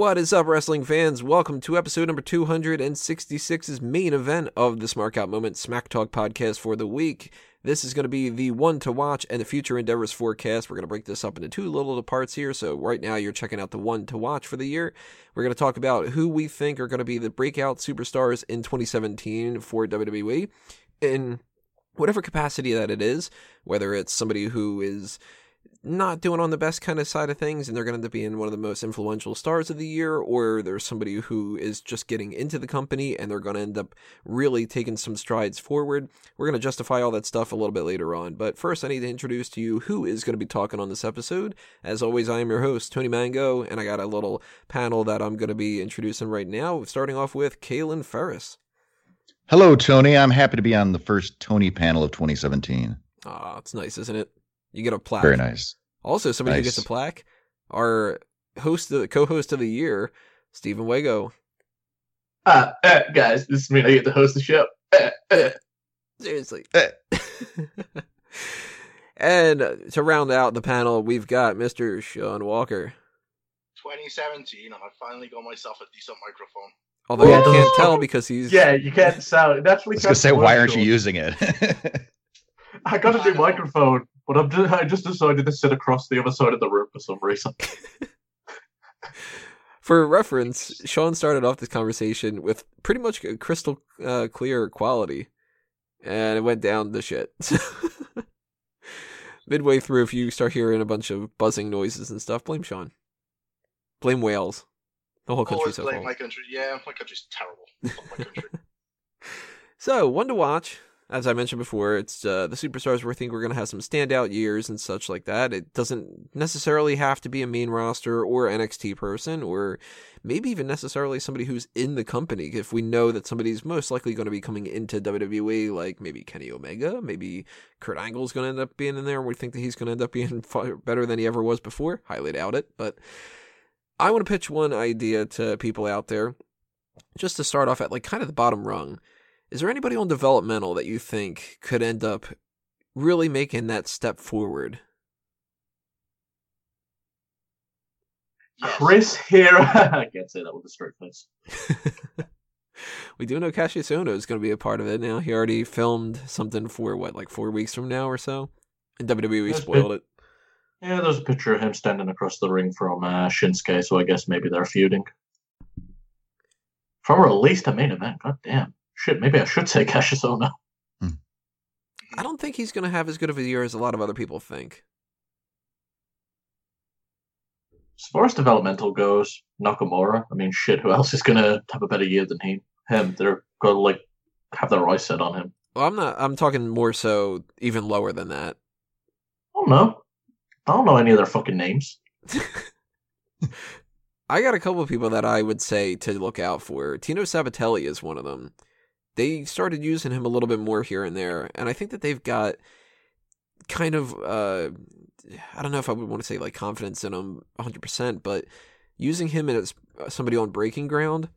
What is up, wrestling fans? Welcome to episode number 266's main event of the Smark Out Moment Smack Talk podcast for the week. This is going to be the one to watch and the future endeavors forecast. We're going to break this up into two little parts here. So, right now, you're checking out the one to watch for the year. We're going to talk about who we think are going to be the breakout superstars in 2017 for WWE in whatever capacity that it is, whether it's somebody who is not doing on the best kind of side of things and they're going to end up being one of the most influential stars of the year, or there's somebody who is just getting into the company and they're going to end up really taking some strides forward. We're going to justify all that stuff a little bit later on. But first, I need to introduce to you who is going to be talking on this episode. As always, I am your host, Tony Mango, and I got a little panel that I'm going to be introducing right now, starting off with Kaylin Ferris. Hello, Tony. I'm happy to be on the first Tony panel of 2017. Ah, it's nice, isn't it? You get a plaque. Very nice. Also, somebody who gets a plaque, our host, the co-host of the year, Stephen Wago. Ah, uh, guys, this is me. I get to host the show. Uh, uh. Seriously. Eh. and uh, to round out the panel, we've got Mr. Sean Walker. 2017, and I finally got myself a decent microphone. Although Yeah, you can't tell because he's Yeah, you can't sound. It I actually was going to say, why aren't you using it? I got a new microphone, but I'm just, I just decided to sit across the other side of the room for some reason. For reference, Sean started off this conversation with pretty much a crystal uh, clear quality, and it went down the shit. Midway through, if you start hearing a bunch of buzzing noises and stuff, blame Sean. Blame Wales. The whole country's so blame fault. my country. Yeah, my country's terrible. My country. So, one to watch. As I mentioned before, it's uh, the superstars we think we're going to have some standout years and such like that. It doesn't necessarily have to be a main roster or NXT person, or maybe even necessarily somebody who's in the company. If we know that somebody's most likely going to be coming into WWE, like maybe Kenny Omega, maybe Kurt Angle's going to end up being in there, and we think that he's going to end up being far better than he ever was before. Highly doubt it, but I want to pitch one idea to people out there, just to start off at like kind of the bottom rung. Is there anybody on developmental that you think could end up really making that step forward? Yes. Chris here. I can't say that with a straight face. we do know Cassius Ohno is going to be a part of it now. He already filmed something for what, like four weeks from now or so? And WWE That's spoiled it. Yeah, there's a picture of him standing across the ring from uh, Shinsuke, so I guess maybe they're feuding. From release to main event, god damn. Shit, maybe I should say Cassius Ohno. I don't think he's going to have as good of a year as a lot of other people think. As far as developmental goes, Nakamura. I mean, shit, who else is gonna have a better year than he? Him. They're gonna like have their eyes set on him. Well, I'm not. I'm talking more so even lower than that. I don't know. I don't know any of their fucking names. I got a couple of people that I would say to look out for. Tino Sabatelli is one of them. They started using him a little bit more here and there, and I think that they've got kind of uh I don't know if I would want to say like confidence in him 100%, but using him as somebody on breaking ground,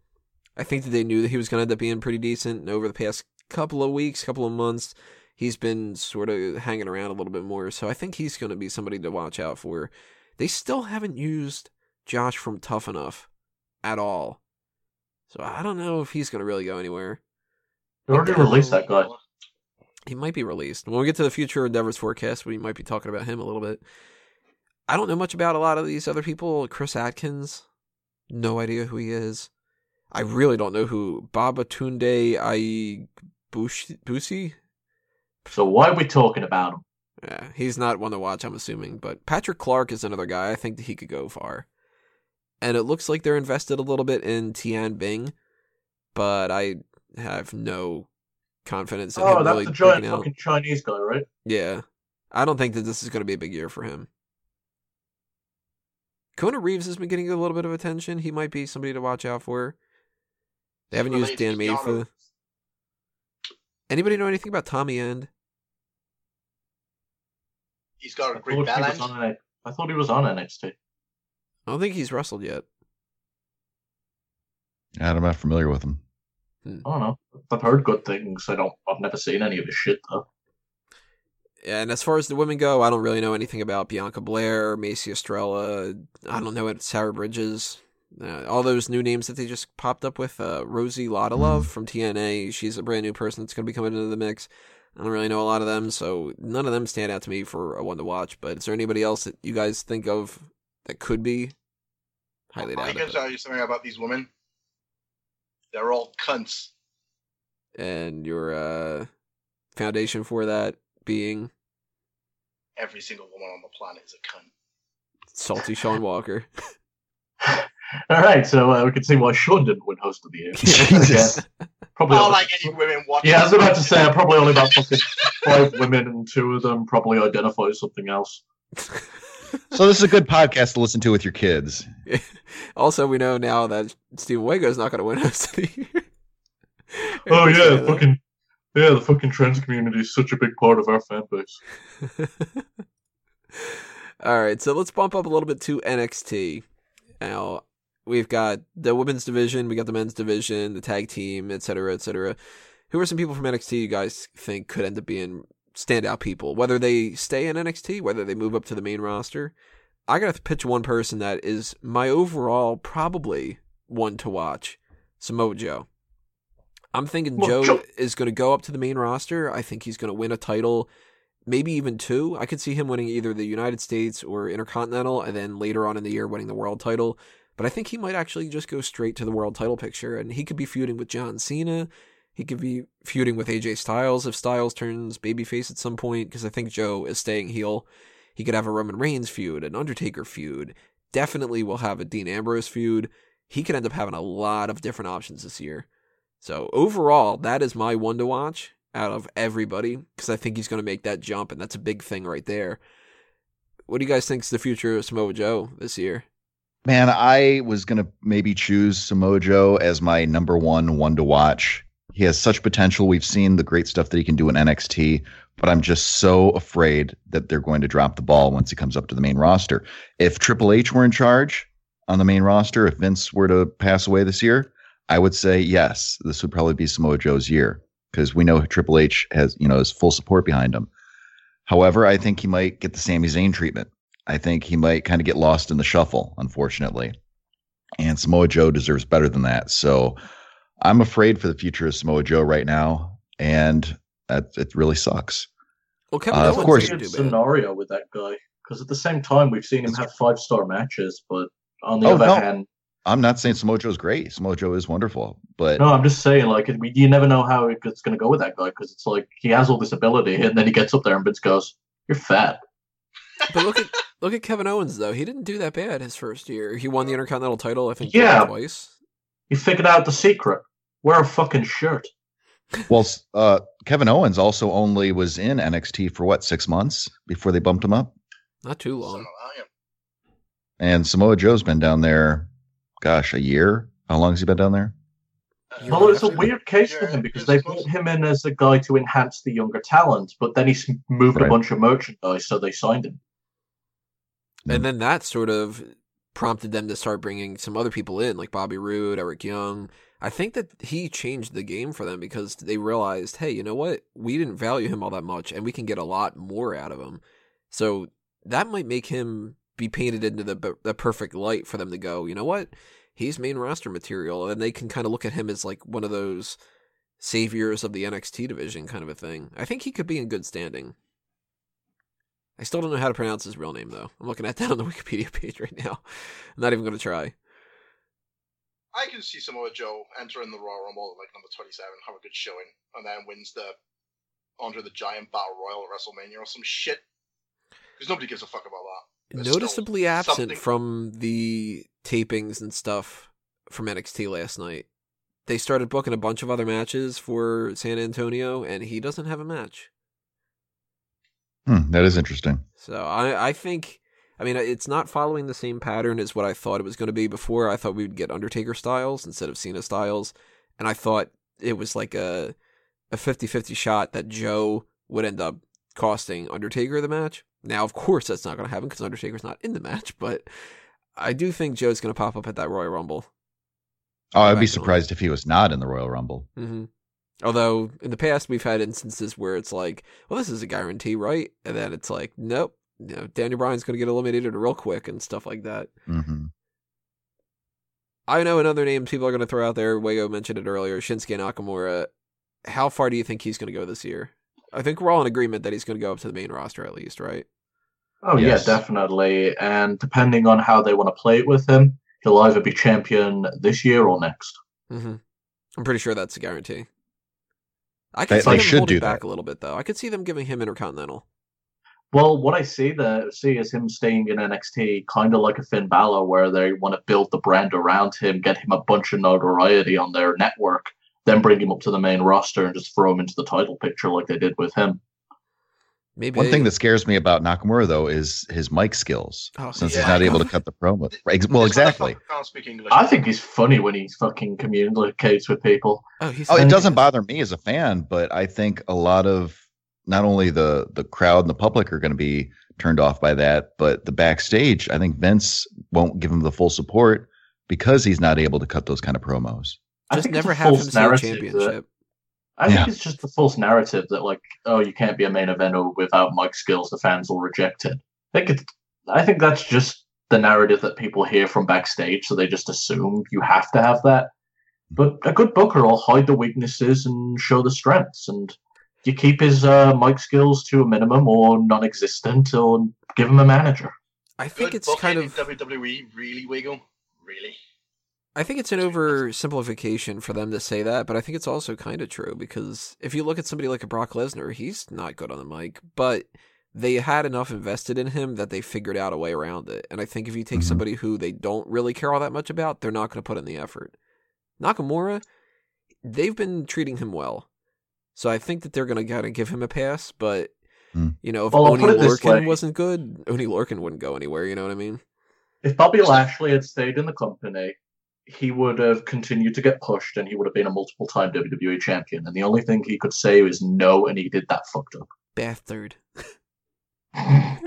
I think that they knew that he was going to end up being pretty decent. And over the past couple of weeks, couple of months, he's been sort of hanging around a little bit more. So I think he's going to be somebody to watch out for. They still haven't used Josh from Tough Enough at all. So I don't know if he's going to really go anywhere. They already released that guy. He might be released. When we get to the future endeavors forecast, we might be talking about him a little bit. I don't know much about a lot of these other people. Chris Atkins, no idea who he is. I really don't know who Babatunde Ai Busi. So why are we talking about him? Yeah, he's not one to watch, I'm assuming. But Patrick Clark is another guy. I think that he could go far. And it looks like they're invested a little bit in Tian Bing, but I have no confidence in Oh, him that's really the giant breaking out. fucking Chinese guy, right? Yeah. I don't think that this is going to be a big year for him. Kona Reeves has been getting a little bit of attention. He might be somebody to watch out for. They haven't used Dan to for. Yano. Anybody know anything about Tommy End? He's got I a great thought, he was balance. on N- I thought he was on NXT. I don't think he's wrestled yet. I'm not familiar with him. I don't know. I've heard good things. I don't. I've never seen any of his shit though. And as far as the women go, I don't really know anything about Bianca Belair, Macy Estrella. I don't know what Sarah Bridges. Uh, all those new names that they just popped up with, uh, Rosie Love from TNA, she's a brand new person that's going to be coming into the mix. I don't really know a lot of them, so none of them stand out to me for a one to watch. But is there anybody else that you guys think of that could be? Highly I can tell you something about these women. They're all cunts. And your uh, foundation for that being Every single woman on the planet is a cunt. salty Sean Walker. All right, so uh, we can see why Sean didn't win host of the year. Jesus. Yeah, probably. Not only- like any women watching. yeah, I was about to say probably only about fucking five women, and two of them probably identify as something else. So this is a good podcast to listen to with your kids. also, we know now that Steven Wago is not going to win host of the year. Oh yeah, saying that. fucking yeah, the fucking trans community is such a big part of our fan base. All right, so let's bump up a little bit to NXT. Now we've got the women's division, we got the men's division, the tag team, et cetera, et cetera. Who are some people from NXT you guys think could end up being standout people? Whether they stay in NXT, whether they move up to the main roster. I gotta pitch one person that is my overall probably one to watch. Samoa Joe. I'm thinking Joe Joe- is going to go up to the main roster. I think he's going to win a title, maybe even two. I could see him winning either the United States or Intercontinental, and then later on in the year winning the world title. But I think he might actually just go straight to the world title picture, and he could be feuding with John Cena. He could be feuding with AJ Styles if Styles turns babyface at some point, because I think Joe is staying heel. He could have a Roman Reigns feud, an Undertaker feud. Definitely will have a Dean Ambrose feud. He could end up having a lot of different options this year. So overall, that is my one to watch out of everybody because I think he's going to make that jump, and that's a big thing right there. What do you guys think is the future of Samoa Joe this year? Man, I was gonna maybe choose Samoa Joe as my number one one to watch. He has such potential. We've seen the great stuff that he can do in NXT, but I'm just so afraid that they're going to drop the ball once he comes up to the main roster. If Triple H were in charge on the main roster, if Vince were to pass away this year, I would say yes, this would probably be Samoa Joe's year because we know Triple H has, you know, his full support behind him. However, I think he might get the Sami Zayn treatment. I think he might kind of get lost in the shuffle, unfortunately. And Samoa Joe deserves better than that. So I'm afraid for the future of Samoa Joe right now, and that it really sucks. Well, Kevin Uh, of course- didn't do bad. scenario with that guy because at the same time we've seen him have five star matches, but on the Oh, other no. hand, I'm not saying Samoa Joe's great. Samoa Joe is wonderful, but no, I'm just saying like we, you never know how it's going to go with that guy because it's like he has all this ability and then he gets up there and Vince goes, "You're fat." But look at look at Kevin Owens though. He didn't do that bad his first year. He won the Intercontinental title, I think, Yeah. twice. He figured out the secret. Wear a fucking shirt. well, uh, Kevin Owens also only was in NXT for what six months before they bumped him up, Not too long. and Samoa Joe's been down there, gosh, a year. How long has he been down there? Uh, Well, it's a weird case for him because they brought him in as a guy to enhance the younger talent, but then he's moved Right. a bunch of merchandise, so they signed him. And then that sort of prompted them to start bringing some other people in, like Bobby Roode, Eric Young. I think that he changed the game for them because they realized, hey, you know what? We didn't value him all that much, and we can get a lot more out of him. So that might make him be painted into the the perfect light for them to go. You know what? He's main roster material, and they can kind of look at him as like one of those saviors of the NXT division, kind of a thing. I think he could be in good standing. I still don't know how to pronounce his real name though. I'm looking at that on the Wikipedia page right now. I'm not even going to try. I can see Samoa Joe entering the Royal Rumble at like number 27, have a good showing, and then wins the Andre the Giant Battle Royal at WrestleMania or some shit. Because nobody gives a fuck about that. There's Noticeably absent something- from the tapings and stuff from NXT last night. They started booking a bunch of other matches for San Antonio, and he doesn't have a match. Hmm, that is interesting. So I, I think, I mean, it's not following the same pattern as what I thought it was going to be before. I thought we would get Undertaker styles instead of Cena styles, and I thought it was like a a 50-50 shot that Joe would end up costing Undertaker the match. Now, of course, that's not going to happen because Undertaker's not in the match, but I do think Joe's going to pop up at that Royal Rumble. Oh, I'd be surprised if he was not in the Royal Rumble. hmm Although in the past we've had instances where it's like, well, this is a guarantee, right? And then it's like, nope, you know, Daniel Bryan's going to get eliminated real quick and stuff like that. hmm I know another name people are going to throw out there. Wago mentioned it earlier. Shinsuke Nakamura. How far do you think he's going to go this year? I think we're all in agreement that he's going to go up to the main roster at least, right? Oh Yes. yeah, definitely. And depending on how they want to play it with him, he'll either be champion this year or next. hmm I'm pretty sure that's a guarantee. I could They- see they them should holding do back that. a little bit though. I could see them giving him Intercontinental. Well, what I see there see is him staying in NXT, kind of like a Finn Balor, where they want to build the brand around him, get him a bunch of notoriety on their network, then bring him up to the main roster and just throw him into the title picture like they did with him. Maybe One thing that scares me about Nakamura though is his mic skills, Oh, since yeah. he's not able to cut the promo. Well, exactly. motherfucker Can't speak English. I think he's funny when he fucking communicates with people. oh, he's Oh, it doesn't bother me as a fan, but I think a lot of not only the the crowd and the public are going to be turned off by that, but the backstage, I think Vince won't give him the full support because he's not able to cut those kind of promos. I just think it's never a have him false see a narrative that- championship. I Yeah. think it's just the false narrative that like, oh, you can't be a main eventer without mic skills. The fans will reject it. I think it's, I think that's just the narrative that people hear from backstage, so they just assume you have to have that. But a good booker will hide the weaknesses and show the strengths, and you keep his uh, mic skills to a minimum or non-existent, or give him a manager. I think Good it's kind booking of WWE. Really, Wiggle? Really? I think it's an oversimplification for them to say that, but I think it's also kind of true because if you look at somebody like a Brock Lesnar, he's not good on the mic, but they had enough invested in him that they figured out a way around it. And I think if you take Mhm. somebody who they don't really care all that much about, they're not going to put in the effort. Nakamura, they've been treating him well. So I think that they're going to kind of give him a pass, but Hmm. you know, if Well, I'll Oni put it this Lorcan way. wasn't good, Oni Lorcan wouldn't go anywhere, you know what I mean? If Bobby Lashley had stayed in the company, he would have continued to get pushed and he would have been a multiple time WWE champion. And the only thing he could say is no, and he did that fucked up. Bastard. oh,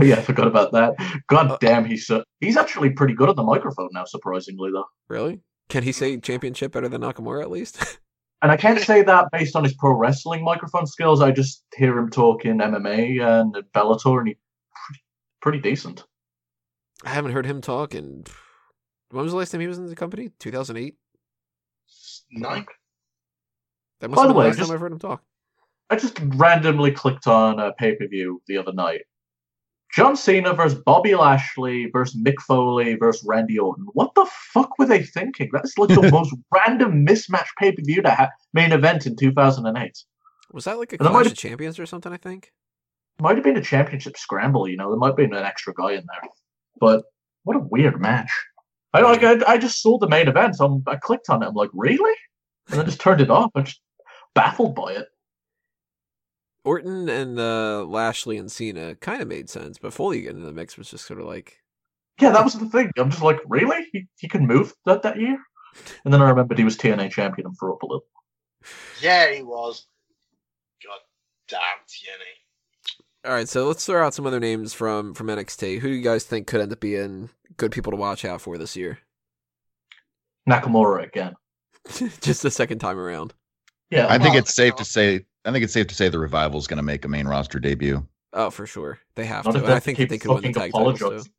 yeah, I forgot about that. God Uh, damn, he's so, he's actually pretty good at the microphone now, surprisingly, though. Really? Can he say championship better than Nakamura at least? And I can't say that based on his pro wrestling microphone skills. I just hear him talking MMA and Bellator, and he's pretty, pretty decent. I haven't heard him talk in. When was the last time he was in the company? 2008? Nine? That must By the the way, last just- time I've heard him talk. I just randomly clicked on a pay per view the other night. John Cena versus Bobby Lashley versus Mick Foley versus Randy Orton. What the fuck were they thinking? That's like the most random mismatch pay per view to ha- main event in 2008. Was that like a And Clash of Champions or something, I think? Might have been a championship scramble, you know. There might have been an extra guy in there, but what a weird match. I like. I, I just saw the main event. So I'm, I clicked on it. I'm like, really? And then just turned it off. I'm just baffled by it. Orton and uh, Lashley and Cena kind of made sense, but Foley getting in the mix was just sort of like, Yeah, that was the thing. I'm just like, really? He, he can move that that year? And then I remembered he was TNA champion and threw up a little. Yeah, he was. God damn TNA. all right, so let's throw out some other names from from NXT. Who do you guys think could end up being good people to watch out for this year? Nakamura again. just the second time around. Yeah, I think it's safe to say. I think it's safe to say the revival is going to make a main roster debut. Oh, for sure. They have Not to. I think they could win the fucking tag titles, too.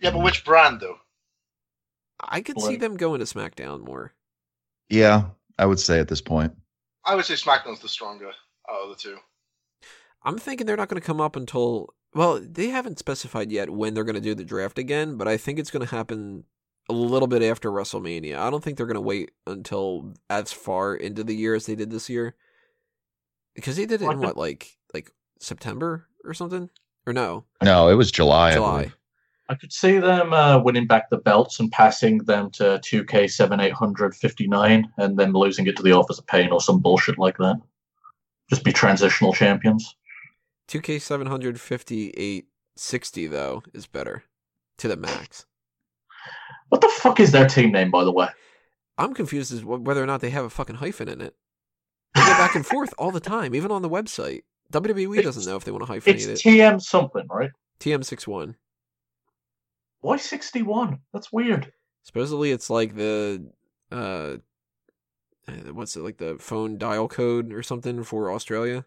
Yeah, but which brand though? I could see them going to SmackDown more. Yeah, I would say at this point. I would say SmackDown's the stronger out of the two. I'm thinking they're not going to come up until well, they haven't specified yet when they're going to do the draft again, but I think it's going to happen a little bit after WrestleMania. I don't think they're going to wait until as far into the year as they did this year. Because they did it Like in the- what like like September or something? Or no, No, it was July. I July. believe. I could see them uh, winning back the belts and passing them to 2K 7859 and then losing it to the Authors of Pain or some bullshit like that. Just be transitional champions. 2K 75860 though is better to the max. What the fuck is their team name, by the way? I'm confused as whether or not they have a fucking hyphen in it. They go back and forth all the time, even on the website. WWE doesn't know if they want to hyphenate It's it. TM something, right? TM61. Why 61? That's weird. Supposedly it's like the uh uh, what's it like the phone dial code or something for Australia?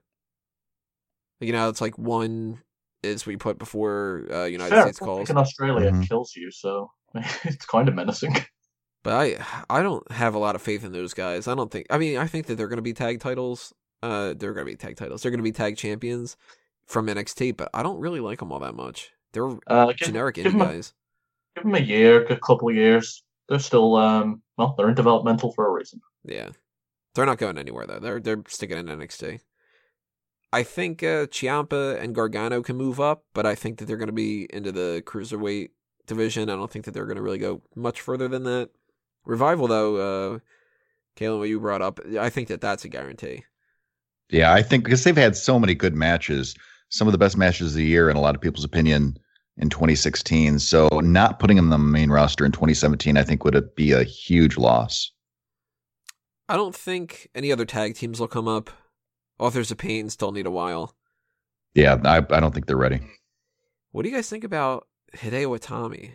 You know, it's like one is we put before uh, United Fair, States calls. in Australia Mhm. it kills you, so it's kind of menacing. But I I don't have a lot of faith in those guys. I don't think. I mean, I think that they're going to be tag titles. Uh, they're going to be tag titles. They're going to be tag champions from NXT. But I don't really like them all that much. They're Uh, give, generic give indie a- guys. give them a year, a couple of years. They're still, um, well, they're in developmental for a reason. Yeah, they're not going anywhere though. They're they're sticking in NXT. I think uh, Ciampa and Gargano can move up, but I think that they're going to be into the cruiserweight division. I don't think that they're going to really go much further than that. Revival though, uh, Kalen, what you brought up, I think that that's a guarantee. Yeah, I think because they've had so many good matches, some of the best matches of the year in a lot of people's opinion in 2016. So not putting them on the main roster in 2017, I think would be a huge loss. I don't think any other tag teams will come up. Authors of Pain still need a while. Yeah, I, I don't think they're ready. What do you guys think about Hideo Itami?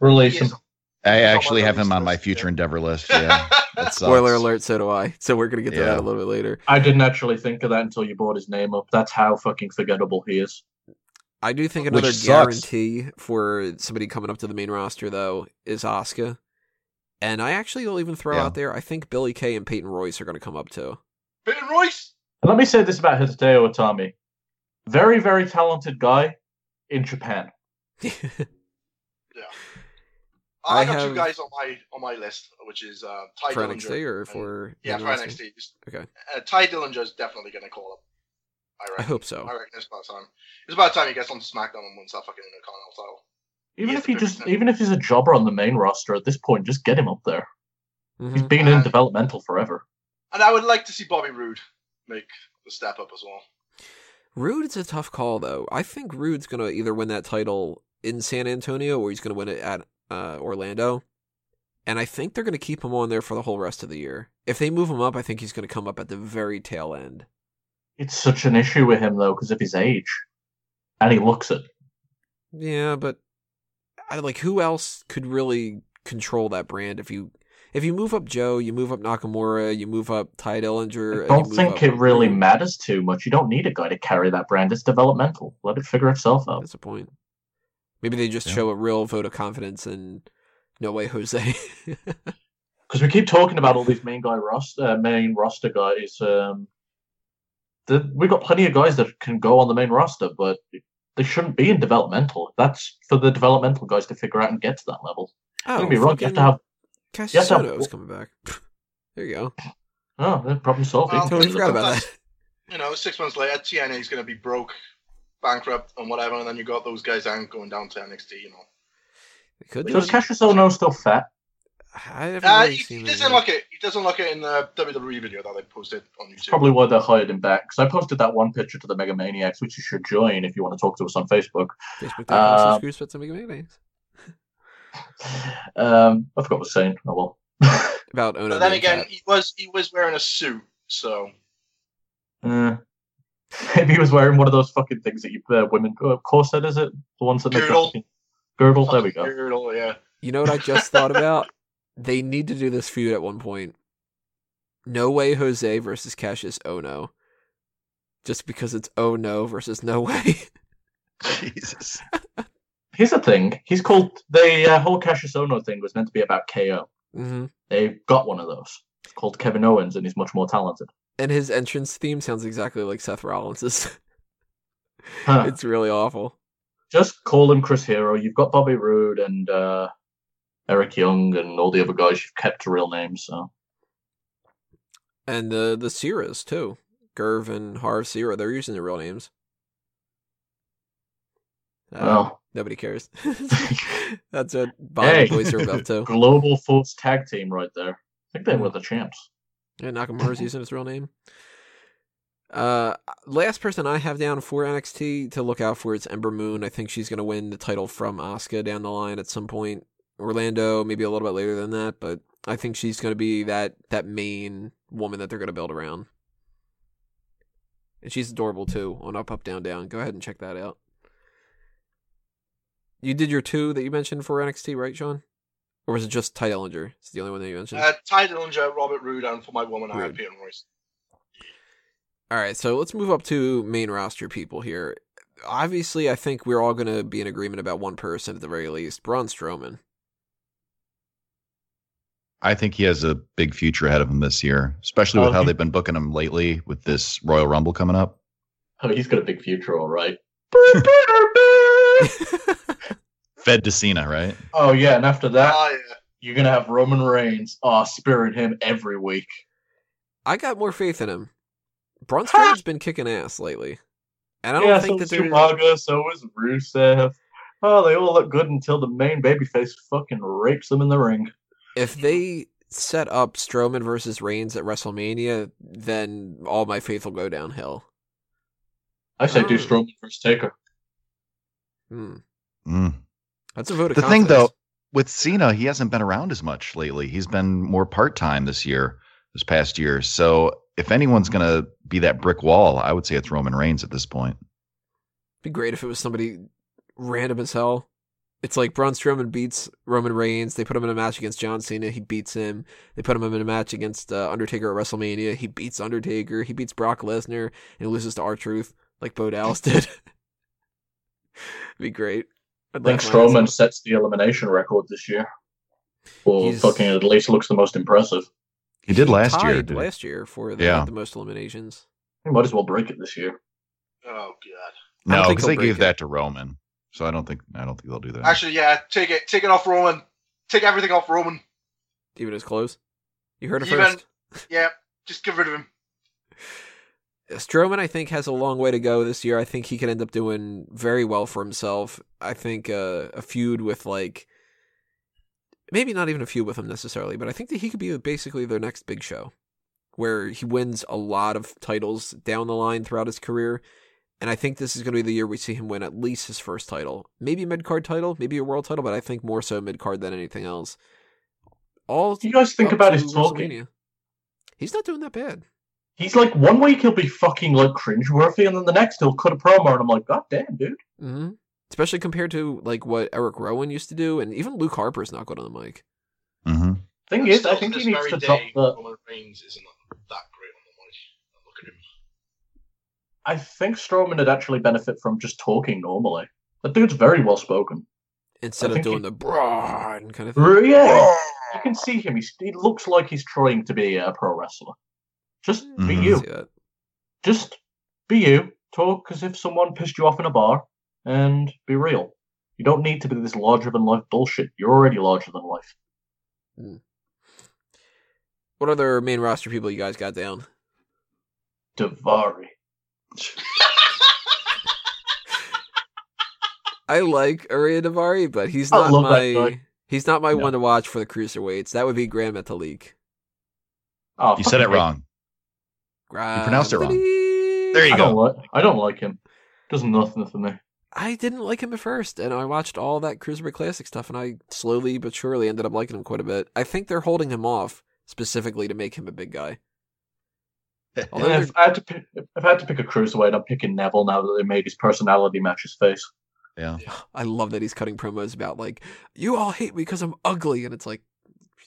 Release Yes. them. I oh actually have him on my future yeah. endeavor list. Yeah, that sucks. Spoiler alert, so do I. So we're gonna get to Yeah. that a little bit later. I didn't actually think of that until you brought his name up. That's how fucking forgettable he is. I do think another guarantee for somebody coming up to the main roster though is Asuka. And I actually will even throw Yeah. out there, I think Billy Kay and Peyton Royce are going to come up too. Peyton Royce. Let me say this about Hideo Itami. Very, very talented guy in Japan. I, I got have- two guys on my on my list, which is uh, Ty for Dillinger. NXT or and- for yeah, main for roster? NXT. Okay. Uh, Ty Dillinger is definitely going to call up. I I hope so. I reckon it's about time. It's about time he gets on SmackDown and wins that fucking Intercontinental title. Even He if he just, biggest- even if he's a jobber on the main roster at this point, just get him up there. He's Mhm. been in developmental forever. And I would like to see Bobby Roode make the step up as well. Roode is a tough call though. I think Roode's going to either win that title in San Antonio or he's going to win it at uh, Orlando. And I think they're going to keep him on there for the whole rest of the year. If they move him up, I think he's going to come up at the very tail end. It's such an issue with him though because of his age, and he looks it. Yeah, but I like who else could really control that brand if you if you move up Joe, you move up Nakamura, you move up Ty Dillinger. I don't you move think it really matters too much. You don't need a guy to carry that brand. It's developmental. Let it figure itself out. That's a point. Maybe they just Yeah. show a real vote of confidence in No Way Jose. Because we keep talking about all these main guy roster, uh, main roster guys. Um, the, we've got plenty of guys that can go on the main roster, but they shouldn't be in developmental. That's for the developmental guys to figure out and get to that level. oh, Don't get me wrong. You have to fucking have. Cassius you have to have- Ohno is coming back. There you go. Oh, yeah, problem solved. Well, totally forgot about that's- that. You know, six months later, TNA is going to be broke, bankrupt, and whatever, and then you got those guys and going down to NXT. You know, It could So is be. Cassius Ohno still fat? I haven't uh, really he, seen he doesn't yet. look it. He doesn't look it in the WWE video that they posted on YouTube. Probably why they hired him back. Because I posted that one picture to the Mega Maniacs, which you should join if you want to talk to us on Facebook. Facebook Uh, slash Goose Pets and Mega Maniacs. Um, I forgot what I was saying. Oh well. About Ohno. But then again, fat. he was he was wearing a suit, so Uh, maybe he was wearing one of those fucking things that you uh, women uh, corset. Is it the ones that make Girdle. the fucking- girdle? There we go. Girdle, yeah. You know what I just thought about? They need to do this feud at one point. No way Jose versus Cassius Oh no Just because it's oh no versus no way. Jesus. Here's the thing. He's called the uh, whole Cassius Ohno thing was meant to be about KO. hmm They got one of those. It's called Kevin Owens, and he's much more talented. And his entrance theme sounds exactly like Seth Rollins's. Huh. it's really awful. Just call him Chris Hero. You've got Bobby Roode and uh, Eric Young and all the other guys you've kept to real names. So And the the Sihras too. Gurv and Harv Sihra, they're using their real names. Uh, well, nobody cares. That's what Bobby hey, boys are up to. global force tag team right there. I think they Hmm. were the champs. Yeah, Nakamura's using his real name. Uh, last person I have down for NXT to look out for is Ember Moon. I think she's going to win the title from Asuka down the line at some point. Orlando, maybe a little bit later than that, but I think she's going to be that that main woman that they're going to build around. And she's adorable too on Up Up Down Down. Go ahead and check that out. You did your two that you mentioned for NXT, right, Sean? Or was it just Ty Dillinger? It's the only one that you mentioned. Uh, Ty Dillinger, Robert Roode, and for my woman, I have Roode. Peyton Royce. All right, so let's move up to main roster people here. obviously, I think we're all going to be in agreement about one person at the very least Braun Strowman. I think he has a big future ahead of him this year, especially with Oh, how he- they've been booking him lately with this Royal Rumble coming up. Oh, he's got a big future, all right. Fed to Cena, right? oh yeah, and after that, Ah, yeah. you're gonna have Roman Reigns. Oh, spearing him every week. I got more faith in him. Braun Strowman's been kicking ass lately. And I don't yeah, think so that is there's. Umaga, so is Rusev. Oh, they all look good until the main babyface fucking rapes them in the ring. If they set up Strowman versus Reigns at WrestleMania, then all my faith will go downhill. I say do Oh. Strowman versus Taker. Hmm. Mm. That's a vote of The thing, though, with Cena, he hasn't been around as much lately. He's been more part time this year, this past year. So if anyone's going to be that brick wall, I would say it's Roman Reigns at this point. be great if it was somebody random as hell. It's like Braun Strowman beats Roman Reigns. They put him in a match against John Cena. He beats him. They put him in a match against uh, Undertaker at WrestleMania. He beats Undertaker. He beats Brock Lesnar and loses to R Truth like Bo Dallas did. It'd be great. I'd I think like mine. Strowman sets the elimination record this year. Or He's- fucking at least looks the most impressive. He did last year. did he? last year for the, Yeah. the most eliminations. He might as well break it this year. Oh god. No, because they gave it. that to Roman. So I don't think I don't think they'll do that. Actually, yeah. Take it. Take it off Roman. Take everything off Roman. Even his clothes. You heard it Even- first. Yeah. Just get rid of him. Strowman, I think, has a long way to go this year. I think he could end up doing very well for himself. I think uh, a feud with like, maybe not even a feud with him necessarily, but I think that he could be basically their next big show, where he wins a lot of titles down the line throughout his career. And I think this is going to be the year we see him win at least his first title, maybe a mid card title, maybe a world title, but I think more so mid card than anything else. All Do you guys think about his talking? He's not doing that bad. He's like one week he'll be fucking like cringeworthy, and then the next he'll cut a promo, and I'm like, God damn, dude. hmm Especially compared to like what Eric Rowan used to do, and even Luke Harper's not good on the mic. hmm Thing And is, I think he needs to day, drop the. Roman Reigns isn't that great on the mic. Look at him. I think Strowman would actually benefit from just talking normally. The dude's very well spoken. Instead I of doing he- the brawn kind of thing. Yeah, you can see him. He's, he looks like he's trying to be a pro wrestler. Just be Mhm. you. Just be you. Talk as if someone pissed you off in a bar, and be real. You don't need to be this larger than life bullshit. You're already larger than life. What other main roster people you guys got down? Daivari. I like Ariya Daivari, but he's not my he's not my No. one to watch for the cruiserweights. That would be Grand Metalik. Oh, You said it fucking wrong. You pronounced it wrong. There you I go. don't like. I don't like him. Does nothing for me. I didn't like him at first, and I watched all that Cruiserweight Classic stuff, and I slowly but surely ended up liking him quite a bit. I think they're holding him off specifically to make him a big guy. Although And if I had to pick, if I had to pick a cruiserweight, I'm picking Neville now that they made his personality match his face. Yeah. I love that he's cutting promos about like you all hate me because I'm ugly, and it's like,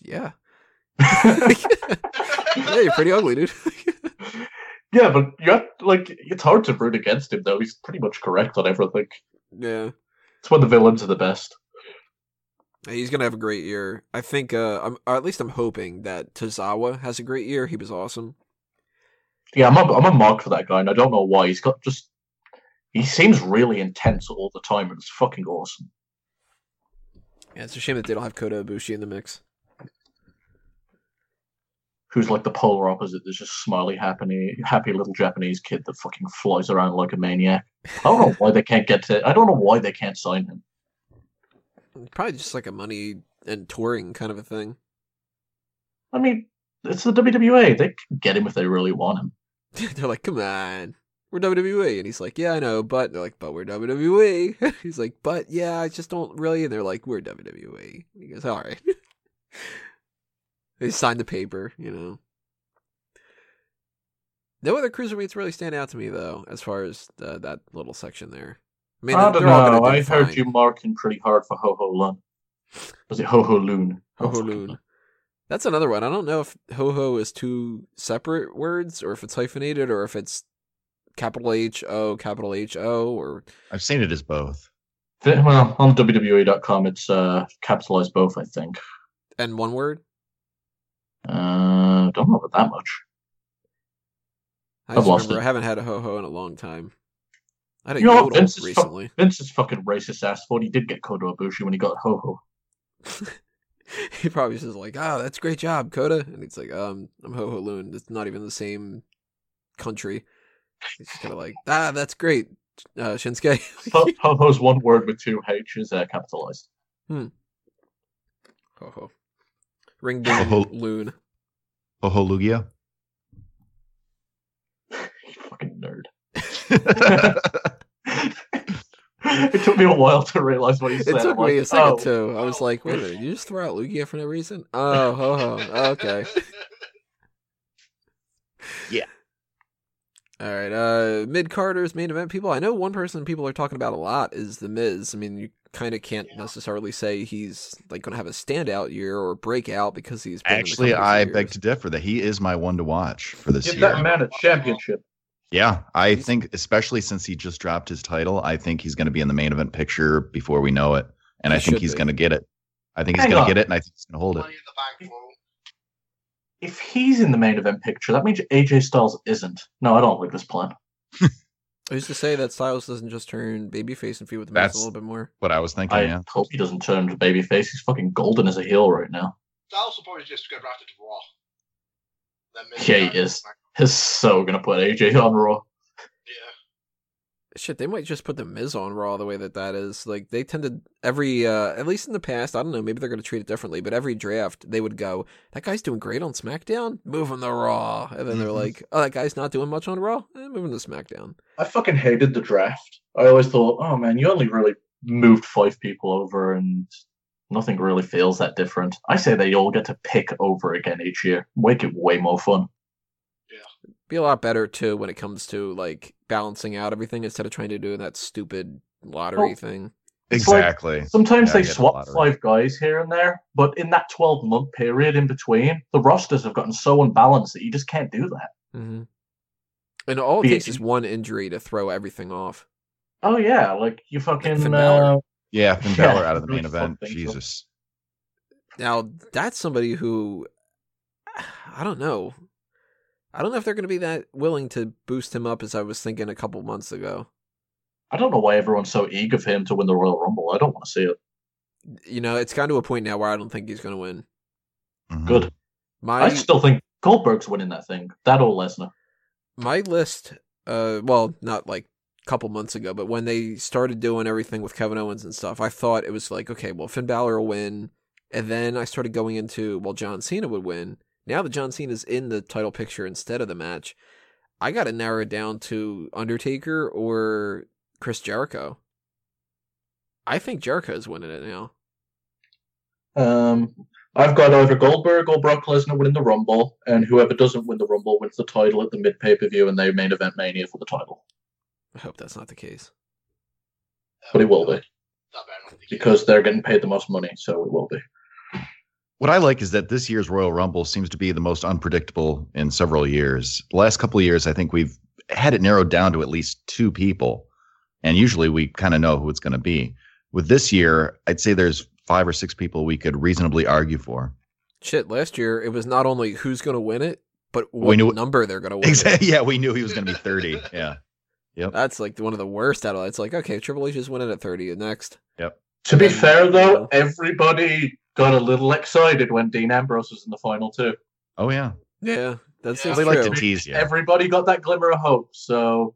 yeah, yeah, you're pretty ugly, dude. Yeah, but you have, like it's hard to root against him though. He's pretty much correct on everything. yeah, It's when the villains are the best. he's gonna have a great year. I think, uh, I'm, or at least I'm hoping that Tozawa has a great year. He was awesome. Yeah, I'm a, I'm a mark for that guy, and I don't know why. He's got just he seems really intense all the time, and it's fucking awesome. Yeah, it's a shame that they don't have Kota Ibushi in the mix. Who's like the polar opposite? There's just smiley, happy, happy little Japanese kid that fucking flies around like a maniac. I don't know why they can't get to. I don't know why they can't sign him. Probably just like a money and touring kind of a thing. I mean, it's the WWE. They can get him if they really want him. they're like, "Come on, we're WWE," and he's like, "Yeah, I know," but they're like, "But we're WWE." he's like, "But yeah, I just don't really." And they're like, "We're WWE." He goes, "All right." they signed the paper, you know. No other cruiserweights really stand out to me though, as far as uh, that little section there. I mean, I don't know. do I heard fine. you marking pretty hard for Ho Ho Lun. Was it Ho Ho Loon? Ho Ho Loon. That's another one. I don't know if ho ho is two separate words or if it's hyphenated or if it's capital H O, capital H O, or I've seen it as both. Well, on WWE.com, it's uh, capitalized both, I think. and one word? Uh, don't know about that much. I I've lost remember it. I haven't had a ho ho in a long time. I had a You know what? Vince is, fu- recently. Vince is fucking racist ass. Thought he did get Kota Ibushi when he got Ho Ho. he probably just like, "Oh, that's great job, Kota," and he's like, "Um, I'm Ho Ho Loon. It's not even the same country." He's kind of like, "Ah, that's great, uh, Shinsuke." Ho Ho's one word with two H's uh, capitalized. Ho Ho. Ring Ho Ho. loon. Oho Lugia. You fucking nerd. it took me a while to realize what he said. It took I'm me like, a second oh. too. I was like, "Wait a minute, you just throw out Lugia for no reason?" Oh, Ho Ho. Okay. All right. Uh, mid Carter's main event people. I know one person people are talking about a lot is the Miz. I mean, you kind of can't necessarily say he's like going to have a standout year or breakout because he's been in the Actually, I years. beg to differ that he is my one to watch for this Give year. that man a championship. Yeah, I think especially since he just dropped his title, I think he's going to be in the main event picture before we know it, and He I think he's going to get it. I think he's going to get it, and I think he's going to hold it. Money in the bank, bro. If he's in the main event picture, that means AJ Styles isn't. No, I don't like this plan. Who's to say that Styles doesn't just turn babyface and feud with the Miz a little bit more? What I was thinking. I yeah, hope he doesn't turn to babyface. He's fucking golden as a heel right now. Styles will probably just get drafted to Raw. Then Yeah, he is. He's so gonna put AJ on Raw. Shit, they might just put the Miz on Raw the way that that is. Like they tend to every, uh at least in the past. I don't know. Maybe they're going to treat it differently. But every draft, they would go, "That guy's doing great on SmackDown. Move him to Raw." And then they're Mhm. like, "Oh, that guy's not doing much on Raw. Eh, move him to SmackDown." I fucking hated the draft. I always thought, oh man, you only really moved five people over and nothing really feels that different. I say they all get to pick over again each year. Make it way more fun. Be a lot better too when it comes to like balancing out everything instead of trying to do that stupid lottery Oh. thing. It's like- exactly. Sometimes Yeah, they get the swap five guys here and there, but in that 12 month period in between, the rosters have gotten so unbalanced that you just can't do that. Mm-hmm. And all it Be- takes is one injury to throw everything off. Oh, yeah, like you fucking. Finn Balor. uh, yeah, Finn Yeah, Balor out of the main event. things up. Jesus. Now that's somebody who I don't know. I don't know if they're going to be that willing to boost him up as I was thinking a couple months ago. I don't know why everyone's so eager for him to win the Royal Rumble. I don't want to see it. You know, it's gotten to a point now where I don't think he's going to win. Mhm. Good. My I still think Goldberg's winning that thing. That or Lesnar. my list, uh, well, not like a couple months ago, but when they started doing everything with Kevin Owens and stuff, I thought it was like, okay, well, Finn Balor will win, and then I started going into, well, John Cena would win. Now that John Cena is in the title picture instead of the match, I got to narrow it down to Undertaker or Chris Jericho. I think Jericho is winning it now. Um, I've got either Goldberg or Brock Lesnar winning the Rumble, and whoever doesn't win the Rumble wins the title at the mid pay per view, and they main event Mania for the title. I hope that's not the case. But it will be That better not the case. because they're getting paid the most money, so it will be. What I like is that this year's Royal Rumble seems to be the most unpredictable in several years. The last couple of years, I think we've had it narrowed down to at least two people, and usually we kind of know who it's going to be. With this year, I'd say there's five or six people we could reasonably argue for. Shit, last year it was not only who's going to win it, but what We knew- number they're going to win. Exactly. Yeah, we knew he was going to be 30. Yeah. That's like one of the worst out of it. It's like, okay, Triple H is winning at 30. Next. Yep. To be fair, though, everybody got a little excited when Dean Ambrose was in the final too. Oh yeah. Yeah, that's Yeah, yeah, they like to tease you. Everybody got that glimmer of hope. So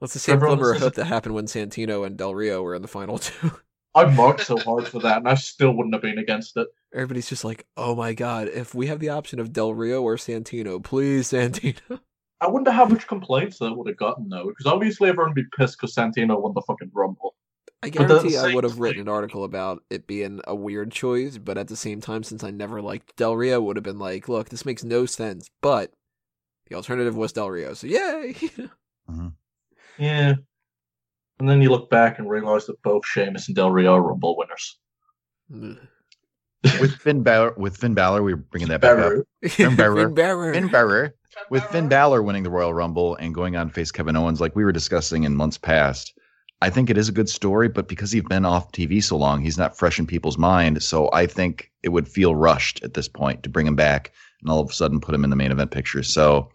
That's the same glimmer of hope that happened when Santino and Del Rio were in the final too. I marked so hard for that, and I still wouldn't have been against it. Everybody's just like, oh my god, if we have the option of Del Rio or Santino, please Santino. I wonder how much complaints that would have gotten though, because obviously everyone would be pissed because Santino won the fucking Rumble. I But the guarantee I would have written an article about it being a weird choice, but at the same time, since I never liked Del Rio, would have been like, look, this makes no sense. But the alternative was Del Rio, so yay! Mm-hmm. Yeah. And then you look back and realize that both Sheamus and Del Rio are Rumble winners. Ugh. with Finn Balor, with Finn Balor, we we're bringing that back up. Finn Balor. Finn Balor. Finn Balor, with Finn Balor winning the Royal Rumble and going on to face Kevin Owens, like we were discussing in months past, I think it is a good story. But because he's been off TV so long, he's not fresh in people's mind. So I think it would feel rushed at this point to bring him back and all of a sudden put him in the main event picture. So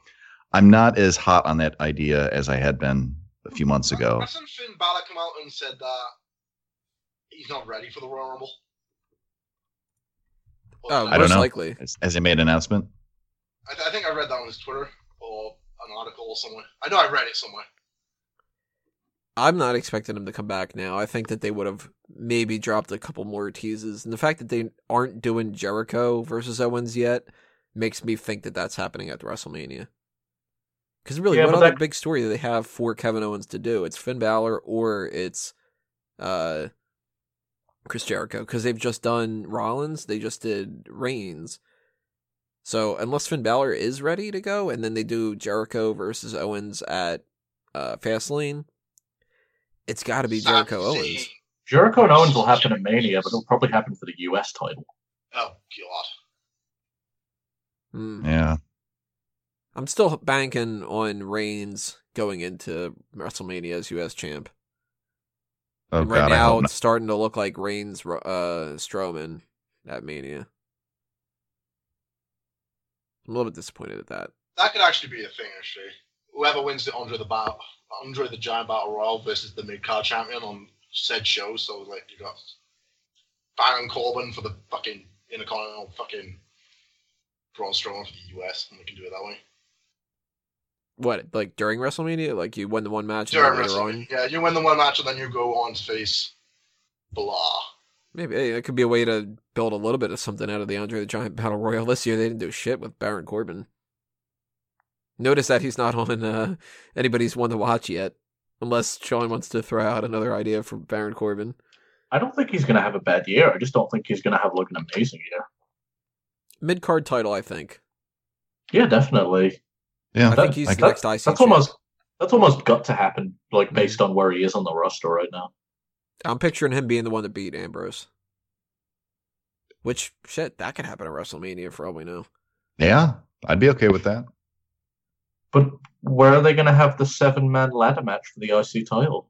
I'm not as hot on that idea as I had been a few months ago. Hasn't Finn Balor come out and said that he's not ready for the Royal Rumble? Or Oh, I don't most know. likely. Has, has he made an announcement? I, th- I think I read that on his Twitter or an article or somewhere. I know I read it somewhere. I'm not expecting him to come back now. I think that they would have maybe dropped a couple more teases, and the fact that they aren't doing Jericho versus Owens yet makes me think that that's happening at WrestleMania. Because really, Yeah, what other that- big story do they have for Kevin Owens to do? It's Finn Balor or it's uh, Chris Jericho. Because they've just done Rollins, they just did Reigns. So unless Finn Balor is ready to go, and then they do Jericho versus Owens at uh, Fastlane, it's got to be Jericho Sami Owens. Zayn. Jericho and Owens will happen in Mania, but it'll probably happen for the US title. Oh god. Hmm. Yeah. I'm still banking on Reigns going into WrestleMania as U.S. champ. Oh And right God, now, hope it's starting to look like Reigns, uh, Strowman at Mania. I'm a little bit disappointed at that. That could actually be a thing, actually. Whoever wins the Andre the Battle, Andre the Giant Battle Royal versus the mid card champion on said show. So like you got Baron Corbin for the fucking Intercontinental, fucking Braun Strowman for the US, and we can do it that way. What, like during WrestleMania? Like you win the one match and During WrestleMania, yeah, you win the one match and then you go on to face blah. Maybe hey, it could be a way to build a little bit of something out of the Andre the Giant Battle Royal this year. They didn't do shit with Baron Corbin. Notice that he's not on uh, anybody's one to watch yet, unless Sean wants to throw out another idea for Baron Corbin. I don't think he's going to have a bad year. I just don't think he's going to have like an amazing year. Mid card title, I think. Yeah, definitely. Yeah, I think he's I- the next IC. That's champ. almost that's almost got to happen, like based on where he is on the roster right now. I'm picturing him being the one to beat Ambrose. Which shit, that could happen at WrestleMania for all we know. yeah, I'd be okay with that. But where are they going to have the seven man ladder match for the IC title?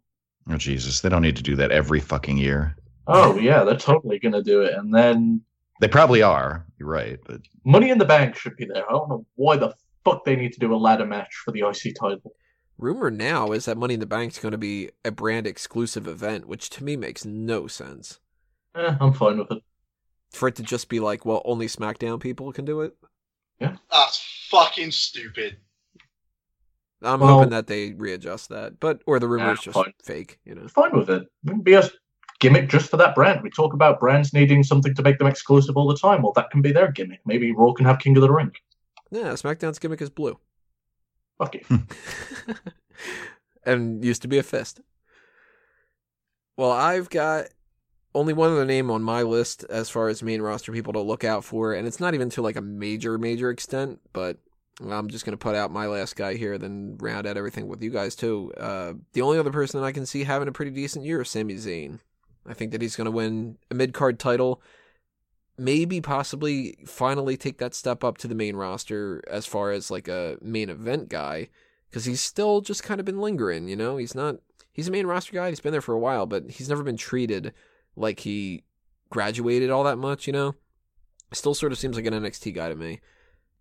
Oh Jesus, they don't need to do that every fucking year. Oh yeah, they're totally going to do it. And then They probably are. You're right, but Money in the Bank should be there. I don't know why the fuck they need to do a ladder match for the IC title. Rumor now is that Money in the Bank is going to be a brand exclusive event, which to me makes no sense. Eh, I'm fine with it. For it to just be like, well, only SmackDown people can do it. Yeah. That's fucking stupid. I'm Well- hoping that they readjust that, but or the rumor's Yeah, just fine. fake, you know. Fine with it. It can be a gimmick just for that brand. We talk about brands needing something to make them exclusive all the time. Well, that can be their gimmick. Maybe Raw can have King of the Ring. Yeah, SmackDown's gimmick is blue. Fuck it. and used to be a fist. Well, I've got only one other name on my list as far as main roster people to look out for, and it's not even to like a major, major extent, but I'm just going to put out my last guy here, then round out everything with you guys too. Uh, the only other person that I can see having a pretty decent year is Sami Zayn. I think that he's going to win a mid card title, maybe possibly finally take that step up to the main roster as far as like a main event guy because he's still just kind of been lingering. You know, he's not he's a main roster guy. He's been there for a while, but he's never been treated like he graduated all that much. You know, still sort of seems like an NXT guy to me.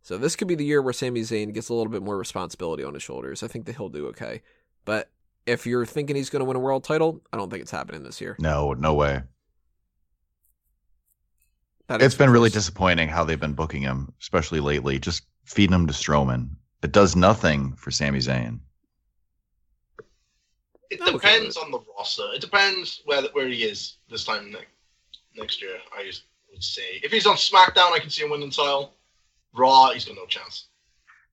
So this could be the year where Sami Zayn gets a little bit more responsibility on his shoulders. I think that he'll do okay. But if you're thinking he's going to win a world title, I don't think it's happening this year. no, no way. That It's is been really disappointing how they've been booking him, especially lately. Just feeding him to Strowman. It does nothing for Sami Zayn. It I'm okay depends on the roster. It depends where where he is this time ne- next year. I would say if he's on SmackDown, I can see him winning the title. Raw, he's got no chance.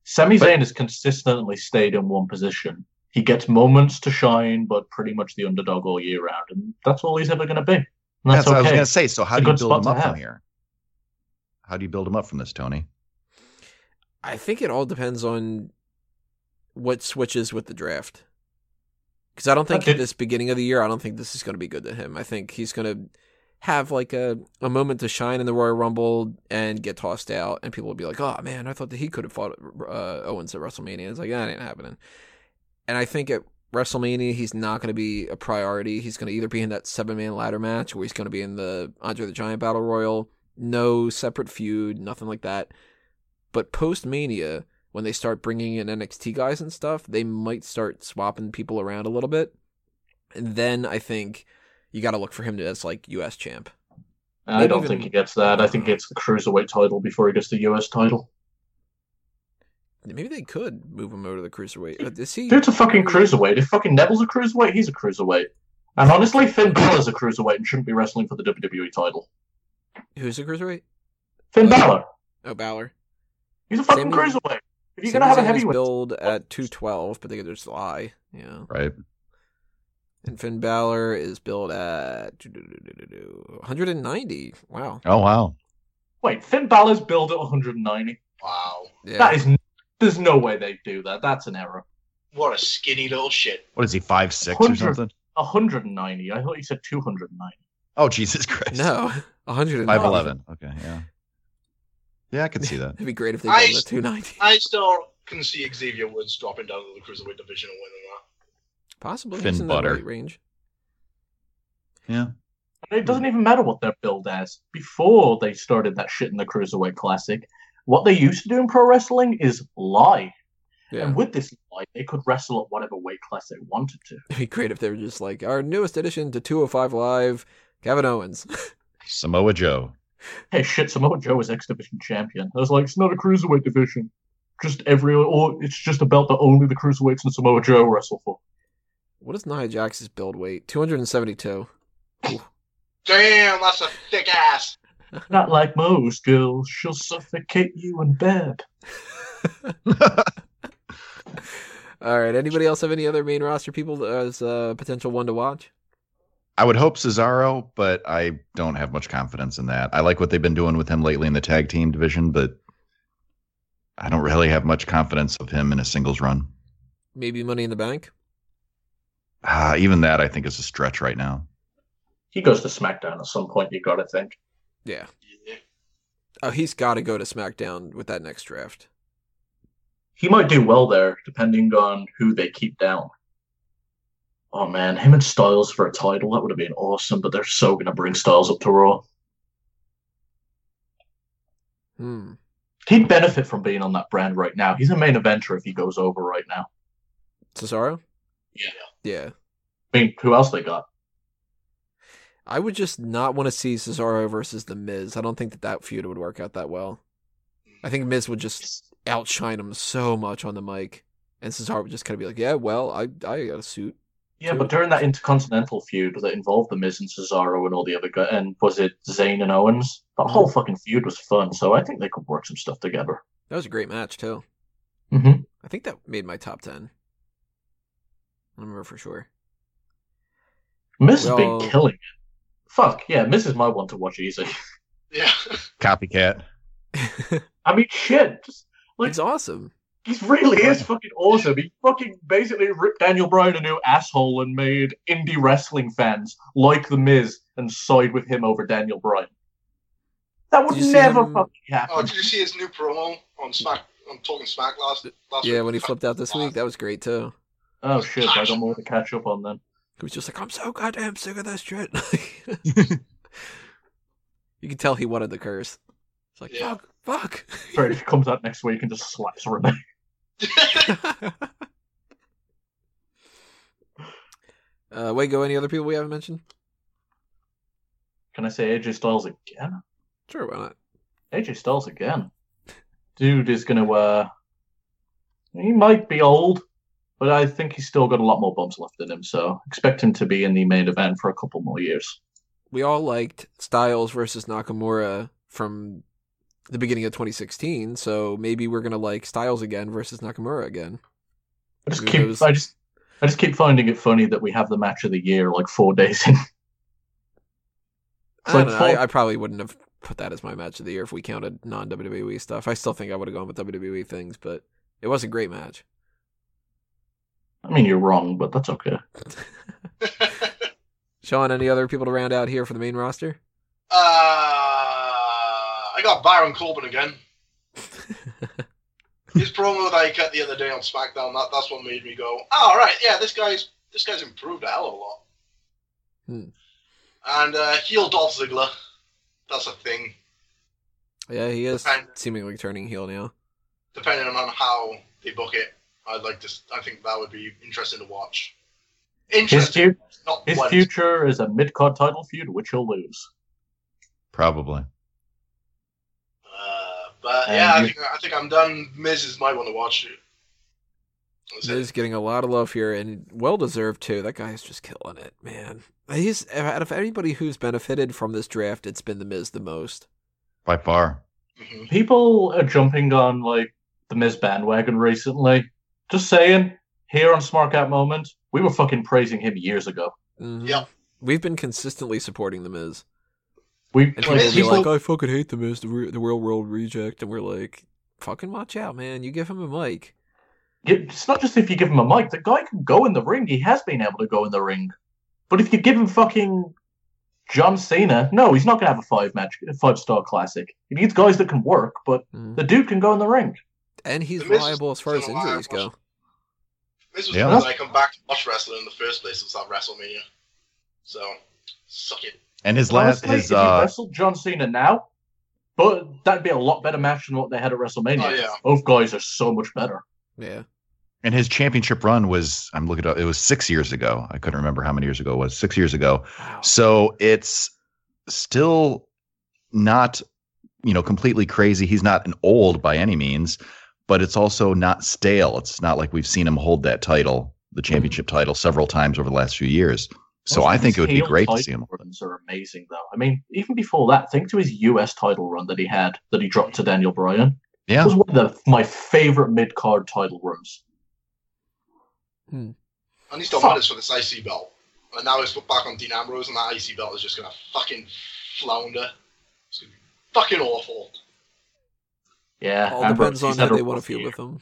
Sami Zayn has consistently stayed in one position. He gets moments to shine, but pretty much the underdog all year round, and that's all he's ever going to be. And that's, That's what I was going to say. So how It's do you build him up from here? How do you build him up from this, Tony? I think it all depends on what switches with the draft. Because I don't think Okay. this beginning of the year, I don't think this is going to be good to him. I think he's going to have like a, a moment to shine in the Royal Rumble and get tossed out, and people would be like, "Oh man, I thought that he could have fought uh, Owens at WrestleMania." It's like that ain't happening. And I think at WrestleMania, he's not going to be a priority. He's going to either be in that seven man ladder match, or he's going to be in the Andre the Giant Battle Royal. No separate feud, nothing like that. But post Mania, when they start bringing in NXT guys and stuff, they might start swapping people around a little bit. And then I think you got to look for him as like U.S. champ. I Maybe don't even- think he gets that. I think he gets the cruiserweight title before he gets the US title. Maybe they could move him over to the cruiserweight. Uh, Is he? Dude's a fucking cruiserweight. If fucking Neville's a cruiserweight, he's a cruiserweight. And honestly, Finn Balor's a cruiserweight and shouldn't be wrestling for the WWE title. Who's a cruiserweight? Finn Balor, Oh, Balor. he's a fucking Sami- cruiserweight. If you're Sami gonna have a Zayn is heavyweight, billed at two twelve, but they could just lie. Yeah. Right. And Finn Balor is billed at 190. Wow. Oh wow. wait, Finn Balor's billed at 190. Wow. Yeah. That is, there's no way they do that. That's an error. What a skinny little shit. What is he? Five six or something? 190. I thought you said 290. Oh Jesus Christ. no, 190. Five eleven. Okay. Yeah. Yeah, I could see that. It'd be great if they I- billed at 290. I still can see Xavier Woods dropping down to the cruiserweight division and winning that. Possibly. Finn in that Butter. weight range. Yeah. And it doesn't even matter what they're billed as. Before they started that shit in the Cruiserweight Classic, what they used to do in pro wrestling is lie. Yeah. And with this lie, they could wrestle at whatever weight class they wanted to. It'd be great if they were just like, our newest addition to 205 Live, Kevin Owens. Samoa Joe. Hey, shit, Samoa Joe is X Division champion. I was like, it's not a Cruiserweight division. Just every, or it's just a belt that only the Cruiserweights and Samoa Joe wrestle for. What is Nia Jax's build weight? 272. Damn, that's a thick ass. Not like most girls, she'll suffocate you in bed. All right. Anybody else have any other main roster people as a potential one to watch? I would hope Cesaro, but I don't have much confidence in that. I like what they've been doing with him lately in the tag team division, but I don't really have much confidence of him in a singles run. Maybe Money in the Bank. Ah, even that I think is a stretch right now. He goes to SmackDown at some point, you gotta think. Yeah. Yeah. Oh, he's got to go to SmackDown with that next draft. He might do well there, depending on who they keep down. Oh man, him and Styles for a title, that would have been awesome, but they're so gonna bring Styles up to Raw. Hmm. He'd benefit from being on that brand right now. He's a main eventer if he goes over right now. Cesaro? Yeah. Yeah. I mean, who else they got? I would just not want to see Cesaro versus The Miz. I don't think that that feud would work out that well. I think Miz would just outshine him so much on the mic, and Cesaro would just kind of be like, "Yeah, well, I I got a suit." Yeah, but during that Intercontinental feud that involved the Miz and Cesaro and all the other guys, and was it Zayn and Owens? That whole fucking feud was fun, so I think they could work some stuff together. That was a great match too. Mm-hmm. I think that made my top ten. I remember for sure. Miz has Well- been killing it. Fuck yeah, Miz is my one to watch easy. Yeah. Copycat. I mean, shit, just, like it's awesome. he really is fucking awesome. He fucking basically ripped Daniel Bryan a new asshole and made indie wrestling fans like the Miz and side with him over Daniel Bryan. That would Did you see never him- fucking happen. Oh, did you see his new promo on Smack? On Talking Smack last. last week? Yeah, week? when he flipped out this week, that was great too. Oh shit, I got more to catch up on then. He was just like, "I'm so goddamn sick of this shit." you can tell he wanted the curse. It's like, Yeah. fuck, fuck. Right, if he comes out next week and just slaps Renee. uh, go. any other people we haven't mentioned? Can I say AJ Styles again? Sure, why not? AJ Styles again. Dude is gonna uh he might be old, but I think he's still got a lot more bumps left in him, so expect him to be in the main event for a couple more years. We all liked Styles versus Nakamura from the beginning of 2016, so maybe we're gonna like Styles again versus Nakamura again. I just Who keep knows? I just I just keep finding it funny that we have the match of the year like four days in. I, don't like know, I, I probably wouldn't have put that as my match of the year if we counted non WWE stuff. I still think I would have gone with WWE things, but it was a great match. I mean you're wrong, but that's okay. Sean, any other people to round out here for the main roster? Uh, I got Baron Corbin again. His promo that I cut the other day on SmackDown, that, that's what made me go, oh, all right, yeah, this guy's this guy's improved a hell of a lot. Hmm. And uh, heel Dolph Ziggler, that's a thing. Yeah, he is Depend- seemingly turning heel now. Depending on how they book it, I'd like to. I think that would be interesting to watch. His, Interesting, fu- not his future is a mid card title feud, which he'll lose. Probably. Uh, but And yeah, I think I think I'm done. Miz is my one to watch. That's it. Miz getting a lot of love here and well deserved too. That guy is just killing it, man. He's out of anybody who's benefited from this draft, it's been the Miz the most. By far. Mhm. People are jumping on like the Miz bandwagon recently. Just saying, here on Smark Out Moment, we were fucking praising him years ago. Mhm. Yep. We've been consistently supporting the Miz. We And like, people will be people- like, I fucking hate the Miz, the, re- the real world reject. And we're like, fucking watch out, man. You give him a mic. it's not just if you give him a mic. The guy can go in the ring. He has been able to go in the ring. But if you give him fucking John Cena, no, he's not gonna have a five match, five star classic. He needs guys that can work, but Mhm. the dude can go in the ring. And he's The reliable as far as injuries go. This was Yeah. when I come back to watch wrestling in the first place. Was that WrestleMania? So suck it. And his last Honestly, his uh wrestled John Cena now, but that'd be a lot better match than what they had at WrestleMania. Oh, yeah. Both guys are so much better. Yeah. and his championship run was I'm looking up it was six years ago. I couldn't remember how many years ago it was. Six years ago. Wow. So it's still not, you know, completely crazy. He's not an old by any means, but it's also not stale. It's not like we've seen him hold that title, the championship title, several times over the last few years. So Most I think it would be great to see him. Runs are amazing, though. I mean, even before that, think to his US title run that he had that he dropped to Daniel Bryan. Yeah, It Yeah. was one of the, my favorite mid card title runs. Hmm. And he's done Fuck. wonders for this IC belt. And now he's put back on Dean Ambrose, and that IC belt is just gonna fucking flounder. It's gonna be fucking awful. Yeah, All Ambrose, depends on he's how had a they want to rough feel year. with him.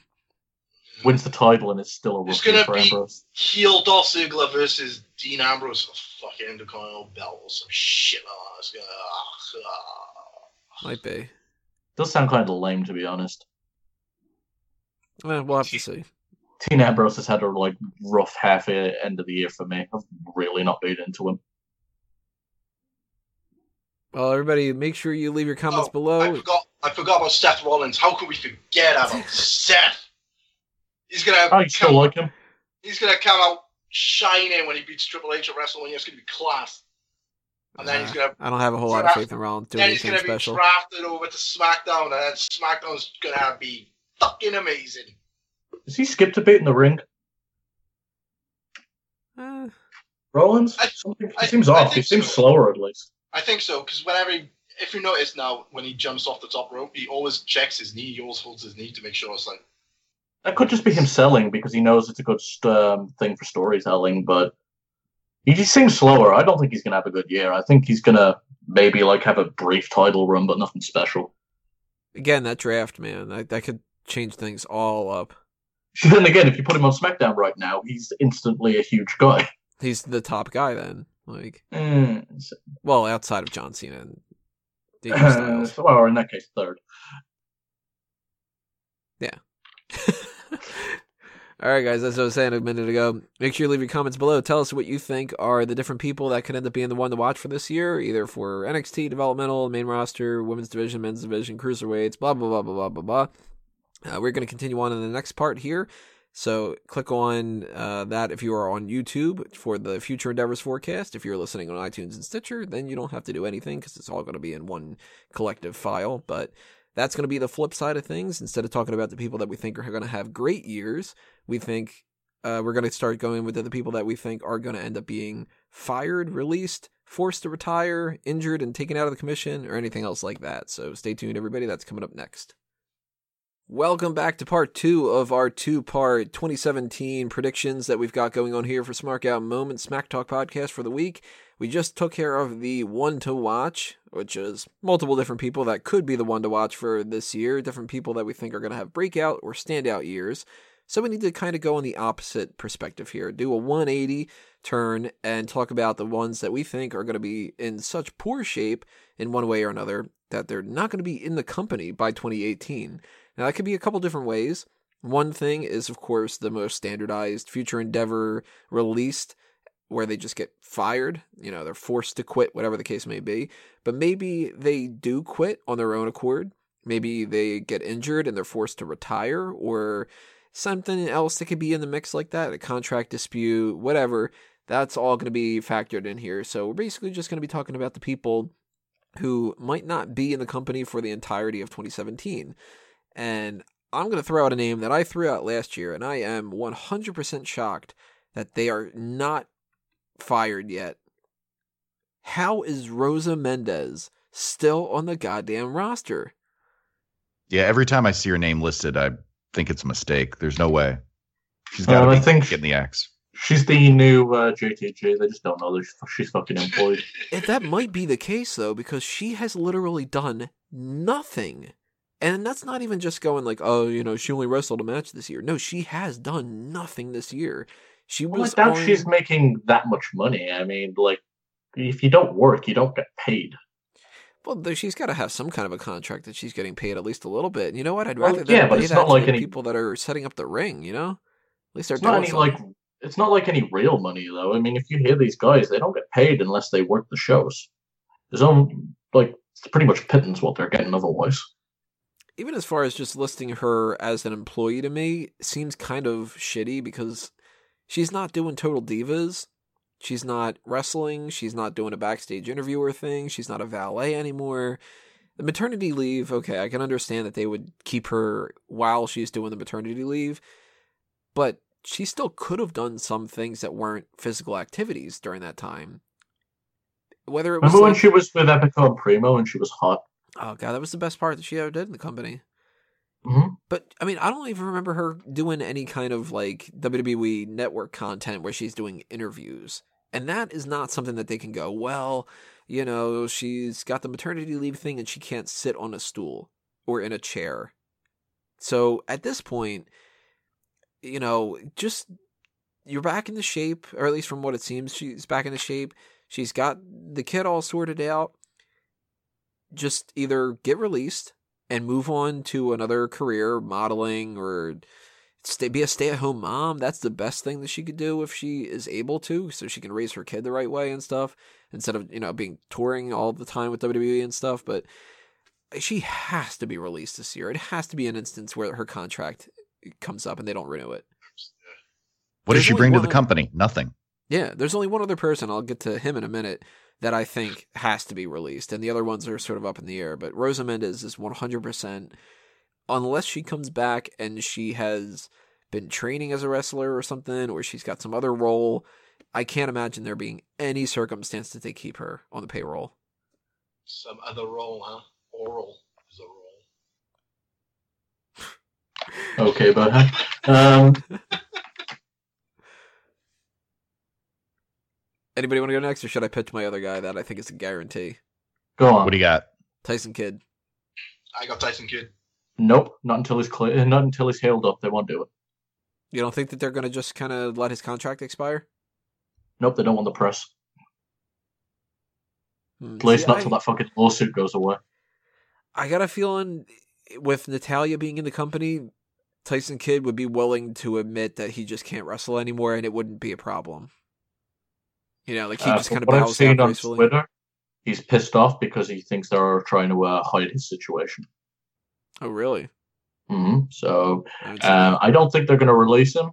Wins the title and it's still a It's rough year gonna for be- Ambrose. Heel Dolph Ziggler versus Dean Ambrose for fucking Intercontinental belt or some shit like that. It's gonna. ah, Might be. Does sound kind of lame, to be honest. Eh, we'll have to see. Dean Ambrose has had a like rough half year, end of the year for me. I've really not been into him. Well, everybody, make sure you leave your comments I below. forgot. I forgot about Seth Rollins. How could we forget about Seth? He's gonna. I still come, like him. he's gonna come out shining when he beats Triple H at WrestleMania. It's gonna be class. And then he's Uh, gonna I don't have a whole lot of faith in Rollins doing then he's anything gonna be special. drafted over to SmackDown, and then SmackDown's gonna be fucking amazing. Has he skipped a bit in the ring? Eh, Rollins? I- Something, he I- seems I off. He think seems so. slower at least. I think so because whenever, he, if you notice now, when he jumps off the top rope, he always checks his knee. He always holds his knee to make sure it's like. That could just be him selling because he knows it's a good um, thing for storytelling, but he just seems slower. I don't think he's gonna have a good year. I think he's gonna maybe like have a brief title run, but nothing special. again, that draft, man, that, that could change things all up. Then again, if you put him on SmackDown right now, he's instantly a huge guy. He's the top guy then. Like, Mm, well, outside of John Cena and AJ Styles. well, or in that case, third. Yeah. All right, guys, as I was saying a minute ago, make sure you leave your comments below. Tell us what you think are the different people that could end up being the one to watch for this year, either for NXT, developmental, main roster, women's division, men's division, cruiserweights, blah, blah, blah, blah, blah, blah, blah. Uh, we're going to continue on in the next part here. So click on uh, that if you are on YouTube for the Future Endeavors forecast. If you're listening on iTunes and Stitcher, then you don't have to do anything because it's all going to be in one collective file. But that's going to be the flip side of things. Instead of talking about the people that we think are going to have great years, we think uh, we're going to start going with the people that we think are going to end up being fired, released, forced to retire, injured, and taken out of the commission, or anything else like that. So stay tuned, everybody. That's coming up next. Welcome back to part two of our two part 2017 predictions that we've got going on here for Smark Out Moment Smack Talk podcast for the week. We just took care of the one to watch, which is multiple different people that could be the one to watch for this year, different people that we think are going to have breakout or standout years. So we need to kind of go on the opposite perspective here, do a 180 turn and talk about the ones that we think are going to be in such poor shape in one way or another that they're not going to be in the company by 2018. Now, that could be a couple different ways. One thing is, of course, the most standardized Future Endeavor released, where they just get fired. You know, they're forced to quit, whatever the case may be. But maybe they do quit on their own accord. Maybe they get injured and they're forced to retire, or something else that could be in the mix like that a contract dispute, whatever. That's all going to be factored in here. So we're basically just going to be talking about the people who might not be in the company for the entirety of 2017. And I'm going to throw out a name that I threw out last year, and I am 100% shocked that they are not fired yet. How is Rosa Mendez still on the goddamn roster? Yeah, every time I see her name listed, I think it's a mistake. There's no way. She's got to Um, be think- getting the axe. She's the new uh, JTG. They just don't know that she's, she's fucking employed. And that might be the case though, because she has literally done nothing. And that's not even just going like, oh, you know, she only wrestled a match this year. No, she has done nothing this year. She Well, I doubt on- she's making that much money. I mean, like, if you don't work, you don't get paid. well, she's got to have some kind of a contract that she's getting paid at least a little bit. And you know what? I'd Well, rather yeah, but it's that not like any- people that are setting up the ring. You know, at least they're It's not any something. like it's not like any real money though. I mean, if you hear these guys, they don't get paid unless they work the shows. There's only like it's pretty much pittance what they're getting otherwise. Even as far as just listing her as an employee to me seems kind of shitty because she's not doing total divas. She's not wrestling. She's not doing a backstage interviewer thing. She's not a valet anymore. The maternity leave okay i can understand that they would keep her while she's doing the maternity leave but she still could have done some things that weren't physical activities during that time. Whether it was Remember when she was with Epico and Primo and she was hot? Oh god that was the best part that she ever did in the company hmm But I mean, I don't even remember her doing any kind of like WWE network content where she's doing interviews. And that is not something that they can go, well, you know, she's got the maternity leave thing and she can't sit on a stool or in a chair. So at this point, you know, just you're back into shape, or at least from what it seems, she's back into shape. She's got the kid all sorted out. Just either get released and move on to another career, modeling or stay be a stay-at-home mom. That's the best thing that she could do if she is able to, so she can raise her kid the right way and stuff instead of you know being touring all the time with WWE and stuff. But she has to be released this year. It has to be an instance where her contract comes up and they don't renew it. What There's does she bring to the other- company? Nothing. Yeah, there's only one other person. I'll get to him in a minute that I think has to be released, and the other ones are sort of up in the air. But Rosa Mendez is 100%, unless she comes back and she has been training as a wrestler or something, or she's got some other role. I can't imagine there being any circumstance that they keep her on the payroll. Some other role, huh? Oral is a role. Okay, but um, Anybody want to go next, or should I pitch my other guy that I think is a guarantee? go on. What do you got? Tyson Kidd. I got Tyson Kidd. Nope, not until he's clear. Not until he's healed up. They won't do it. You don't think that they're going to just kind of let his contract expire? Nope, they don't want the press. Hmm, At least see, not I- till that fucking lawsuit goes away. I got a feeling with Natalya being in the company, Tyson Kidd would be willing to admit that he just can't wrestle anymore, and it wouldn't be a problem. You know, like he Uh, just kind of what I've bows seen down on gracefully. Twitter, he's pissed off because he thinks they're trying to uh, hide his situation. Oh, really? hmm So I uh. I don't think they're going to release him.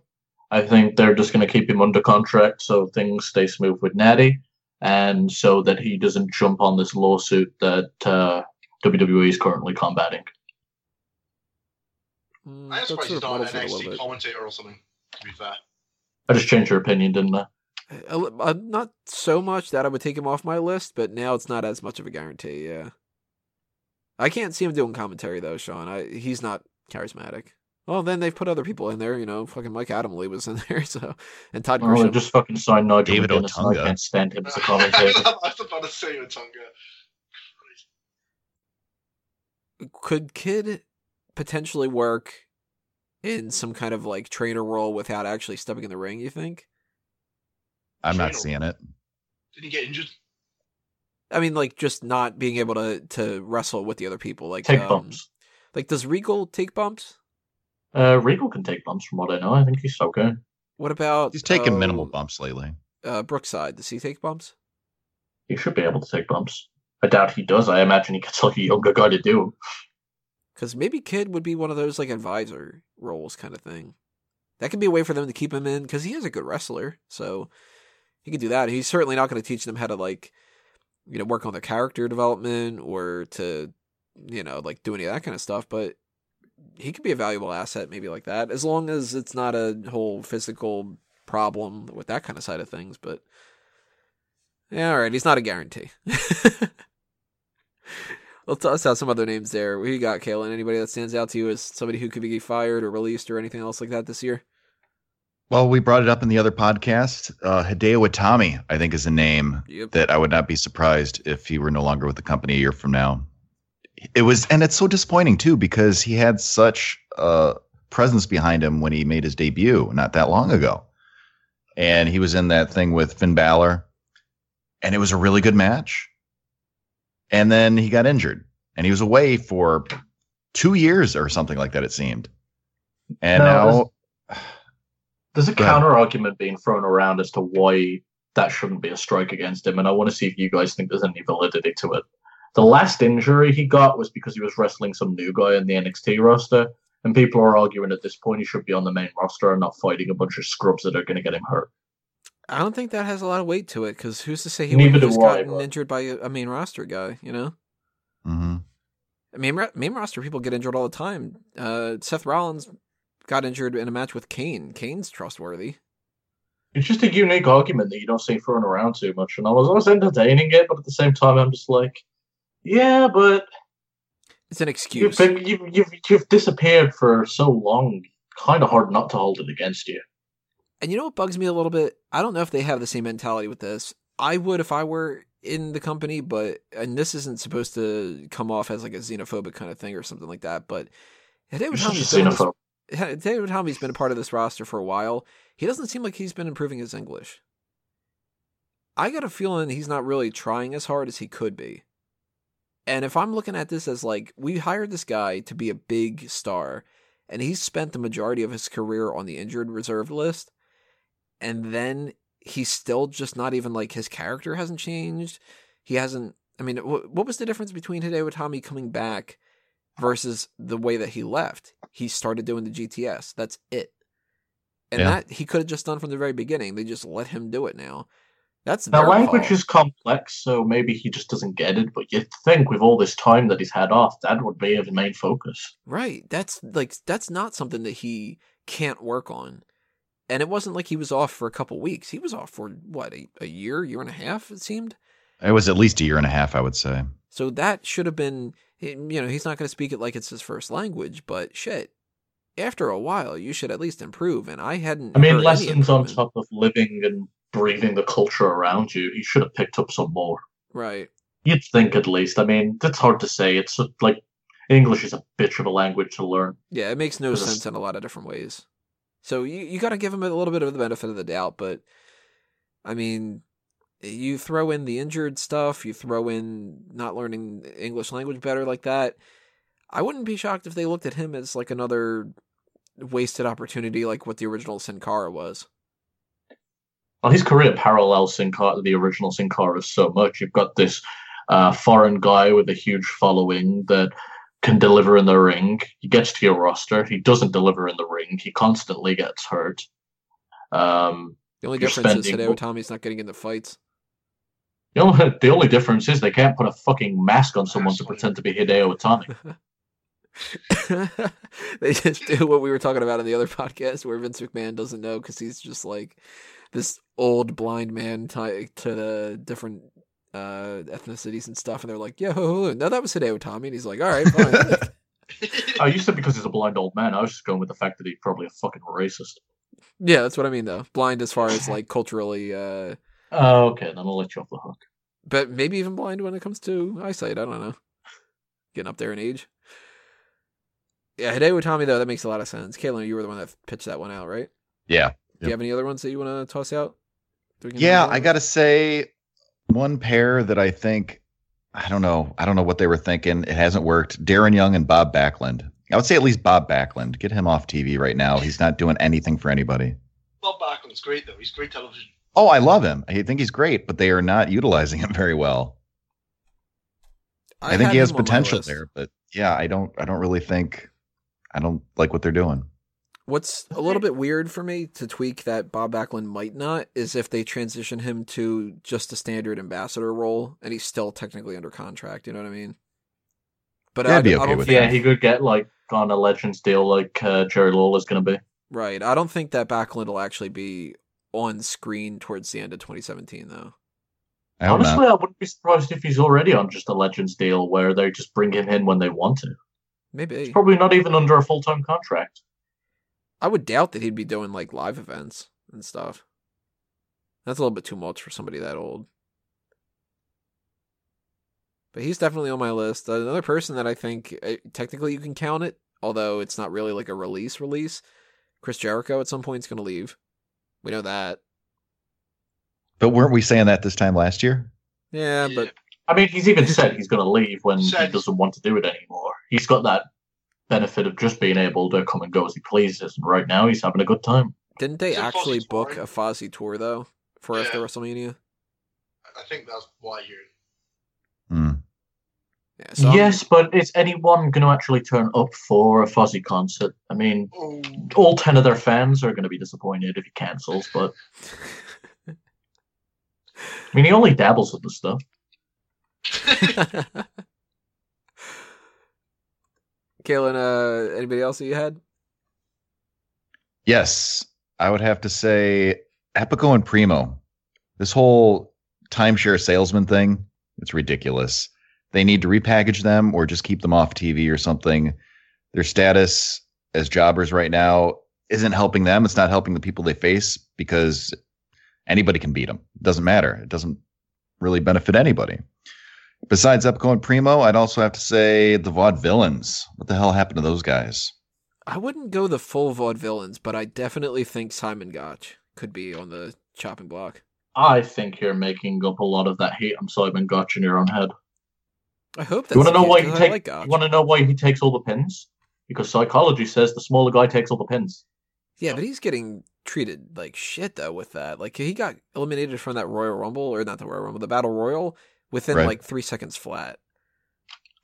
I think they're just going to keep him under contract so things stay smooth with Natty, and so that he doesn't jump on this lawsuit that uh, WWE is currently combating. Mm, I'm that surprised he's not an muddles it a little NXT commentator or something. To be fair, I just changed your opinion, didn't I? A li- uh, not so much that I would take him off my list, but now it's not as much of a guarantee. Yeah, I can't see him doing commentary though, Sean. I, he's not charismatic. Well, then they've put other people in there. You know, fucking Mike Adamle was in there, so and Todd Oh, just fucking signed Nigel David McGuinness, and Otunga. I can't stand him as a commentator. I was about to say Otunga. Could Kidd potentially work in some kind of like trainer role without actually stepping in the ring. You think? I'm not seeing it. Did he get injured? I mean, like just not being able to to wrestle with the other people. Like Take um, bumps. Like does Regal take bumps? Uh, Regal can take bumps from what I know. I think he's okay. What about He's taken uh, minimal bumps lately. Uh, Brookside, does he take bumps? He should be able to take bumps. I doubt he does. I imagine he gets like a younger guy to do. Because maybe Kidd would be one of those like advisor roles kind of thing. That could be a way for them to keep him in because he is a good wrestler, so he could do that. He's certainly not going to teach them how to like, you know, work on their character development or to, you know, like do any of that kind of stuff. But he could be a valuable asset, maybe like that, as long as it's not a whole physical problem with that kind of side of things. But yeah, all right, he's not a guarantee. Let's toss out some other names there. Who you got, Kalen? Anybody that stands out to you as somebody who could be fired or released or anything else like that this year? Well, we brought it up in the other podcast. Uh, Hideo Itami, I think, is a name Yep. that I would not be surprised if he were no longer with the company a year from now. It was, and it's so disappointing too because he had such a presence behind him when he made his debut not that long ago, and he was in that thing with Finn Balor, and it was a really good match. And then he got injured, and he was away for two years or something like that. It seemed, and No, now There's a counter argument being thrown around as to why that shouldn't be a strike against him, and I want to see if you guys think there's any validity to it. The last injury he got was because he was wrestling some new guy in the NXT roster, and people are arguing at this point he should be on the main roster and not fighting a bunch of scrubs that are going to get him hurt. I don't think that has a lot of weight to it because who's to say he Neither would have just gotten but- injured by a, a main roster guy? You know, Mhm. I mean, main roster people get injured all the time. Uh, Seth Rollins got injured in a match with Kane. Kane's trustworthy. It's just a unique argument that you don't see thrown around too much, and I was, always entertaining it, but at the same time, I'm just like, yeah, but It's an you've, excuse. been, you've, you've, you've disappeared for so long, kind of hard not to hold it against you. And you know what bugs me a little bit? I don't know if they have the same mentality with this. I would if I were in the company, but and this isn't supposed to come off as like a xenophobic kind of thing or something like that. But Hideo You're such a Itami's been, xenophobe. Hideo Itami's been a part of this roster for a while. He doesn't seem like he's been improving his English. I got a feeling he's not really trying as hard as he could be. And if I'm looking at this as like we hired this guy to be a big star, and he's spent the majority of his career on the injured reserve list, and then he's still just not even like his character hasn't changed. He hasn't. I mean, what was the difference between Hideo Itami coming back versus the way that he left? He started doing the GTS. That's it. And Yeah. that he could have just done from the very beginning. They just let him do it now. That's Now, their language fault. is complex, so maybe he just doesn't get it. But you'd think with all this time that he's had off, that would be his main focus. Right. That's like that's not something that he can't work on. And it wasn't like he was off for a couple weeks. He was off for what a, a year, year and a half. It seemed. it was at least a year and a half, I would say. So that should have been. You know, he's not going to speak it like it's his first language, but shit. After a while, you should at least improve. And I hadn't. I mean, lessons on top of living and breathing the culture around you, he should have picked up some more. Right. You'd think, at least. I mean, it's hard to say. It's like English is a bitch of a language to learn. Yeah, it makes no sense in a lot of different ways. So you you got to give him a little bit of the benefit of the doubt, but I mean, you throw in the injured stuff, you throw in not learning English language better like that. I wouldn't be shocked if they looked at him as like another wasted opportunity, like what the original Sin Cara was. Well, his career parallels Sin Cara, the original Sin Cara so much. You've got this uh, foreign guy with a huge following that can deliver in the ring. He gets to your roster. He doesn't deliver in the ring. He constantly gets hurt. Um, The only difference is spending- Hideo Itami's not getting into fights. The, only, the only difference is they can't put a fucking mask on someone to pretend to be Hideo Itami. they just do what we were talking about in the other podcast where Vince McMahon doesn't know because he's just like this old blind man tied to the different uh, ethnicities and stuff, and they're like, "Yo, no, that was Hideo Itami," and he's like, "All right, fine." I used to because he's a blind old man. I was just going with the fact that he's probably a fucking racist. yeah, that's what I mean though. Blind as far as like culturally, uh, Oh, okay, then I'll let you off the hook. but maybe even blind when it comes to eyesight. I don't know. Getting up there in age. Yeah, Hideo Itami though that makes a lot of sense. Caitlin, you were the one that pitched that one out, right? Yeah. Do you have any other ones that you want to toss out? that we can Yeah, I got to say one pair that I think I don't know. I don't know what they were thinking. It hasn't worked. Darren Young and Bob Backlund. I would say at least Bob Backlund. Get him off TV right now. He's not doing anything for anybody. Bob Backlund's great though. He's great television. Oh, I love him. I think he's great, but they are not utilizing him very well. I, think he has him on my potential there, but yeah, I don't. I don't really think. I don't like what they're doing. What's a little bit weird for me to tweak that Bob Backlund might not is if they transition him to just a standard ambassador role and he's still technically under contract. You know what I mean? But Yeah, I, I'd be I okay don't with think, Yeah, he could get like on a Legends deal like uh, Jerry Lawler's going to be. right. I don't think that Backlund will actually be on screen towards the end of 2017, though. I Honestly, not. I wouldn't be surprised if he's already on just a Legends deal where they just bring him in when they want to. Maybe He's probably not even under a full time contract. I would doubt that he'd be doing like live events and stuff. That's a little bit too much for somebody that old. But he's definitely on my list. Another person that I think uh, technically you can count it, although it's not really like a release release. Chris Jericho at some point is going to leave. We know that. But weren't we saying that this time last year? Yeah, but I mean, he's even said he's going to leave when Said- he doesn't want to do it anymore. He's got that benefit of just being able to come and go as he pleases, and right now he's having a good time. didn't they actually Fozzy book touring? a Fozzy tour though for after Yeah. WrestleMania? I think that's what I hear. Hmm. Yeah, so I'm- yes, but is anyone going to actually turn up for a Fozzy concert? I mean, Oh, all 10 of their fans are going to be disappointed if he cancels, but I mean, he only dabbles with the stuff. Kaylin, uh, anybody else that you had? Yes, I would have to say Epico and Primo. This whole timeshare salesman thing, it's ridiculous. They need to repackage them or just keep them off TV or something. Their status as jobbers right now isn't helping them. It's not helping the people they face because anybody can beat them. It doesn't matter. It doesn't really benefit anybody. Besides Epico and Primo, I'd also have to say the Vaudevillains. What the hell happened to those guys? I wouldn't go the full vaudevillains, but I definitely think Simon Gotch could be on the chopping block. I think you're making up a lot of that hate on Simon Gotch in your own head. I hope that's You want to know why he 'cause I takes? like you want to know why he takes all the pins? Because psychology says the smaller guy takes all the pins. Yeah, but he's getting treated like shit though with that. Like he got eliminated from that Royal Rumble or not the Royal Rumble, the Battle Royal within Right. like three seconds flat.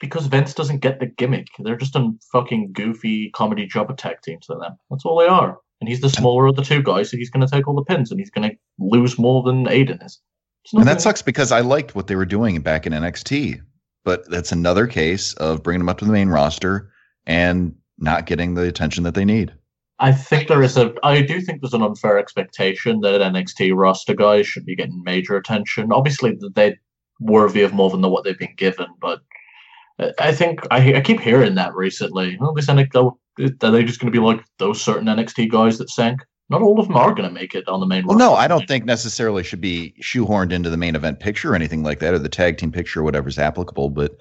Because Vince doesn't get the gimmick. They're just a fucking goofy comedy job attack team to them. That's all they are. And he's the smaller of the two guys, so he's going to take all the pins, and he's going to lose more than Aiden is. And that sucks because I liked what they were doing back in NXT. But that's another case of bringing them up to the main roster and not getting the attention that they need. I think there is a. I do think there's an unfair expectation that NXT roster guys should be getting major attention. Obviously, they're worthy of more than what they've been given, but I- think I, I keep hearing that recently. Oh, this NXT, are they just going to be like those certain NXT guys that sank? Not all of them are going to make it on the main Well, roster. no, I don't think necessarily should be shoehorned into the main event picture or anything like that, or the tag team picture, or whatever's applicable. But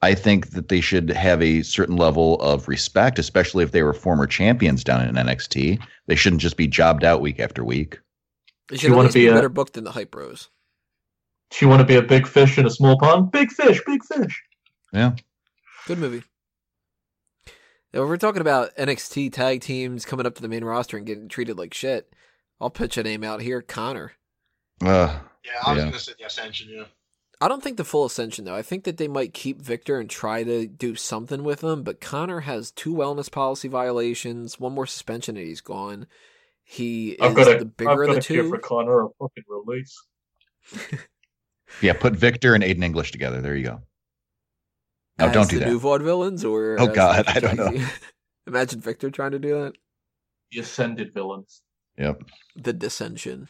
I think that they should have a certain level of respect, especially if they were former champions down in NXT. They shouldn't just be jobbed out week after week. They should wanna least be, be a- better booked than the Hype Bros. Do you want to be a big fish in a small pond? Big fish, big fish. Yeah. Good movie. Now, if we're talking about NXT tag teams coming up to the main roster and getting treated like shit, I'll pitch a name out here, Connor. Uh, Yeah, I was Yeah. gonna say the Ascension. Yeah, I don't think the full ascension though. I think that they might keep Victor and try to do something with him, but Connor has two wellness policy violations, one more suspension, and he's gone. He I've got a, the bigger I've of got the a cure two. for Connor. A fucking release. yeah, put Victor and Aiden English together. There you go. No, as don't do the that. new vaudevillains, or Oh, God, I don't know. Imagine Victor trying to do that. The ascended villains. Yep. the dissension.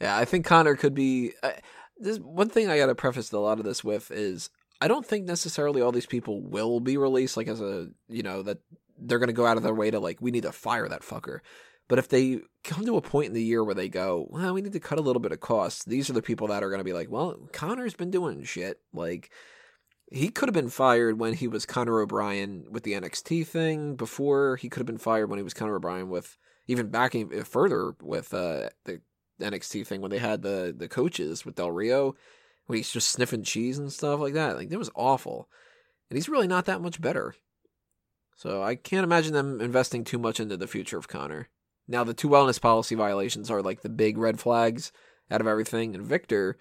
Yeah, I think Connor could be. Uh, this one thing I got to preface a lot of this with is I don't think necessarily all these people will be released. Like as a you know that they're going to go out of their way to like we need to fire that fucker. But if they come to a point in the year where they go, well, we need to cut a little bit of costs. These are the people that are going to be like, well, Connor's been doing shit. Like he could have been fired when he was Conor O'Brien with the NXT thing. Before he could have been fired when he was Conor O'Brien with even backing further with uh, the NXT thing when they had the the coaches with Del Rio when he's just sniffing cheese and stuff like that. Like it was awful, and he's really not that much better. So I can't imagine them investing too much into the future of Conor. Now the two wellness policy violations are like the big red flags out of everything, and Victor,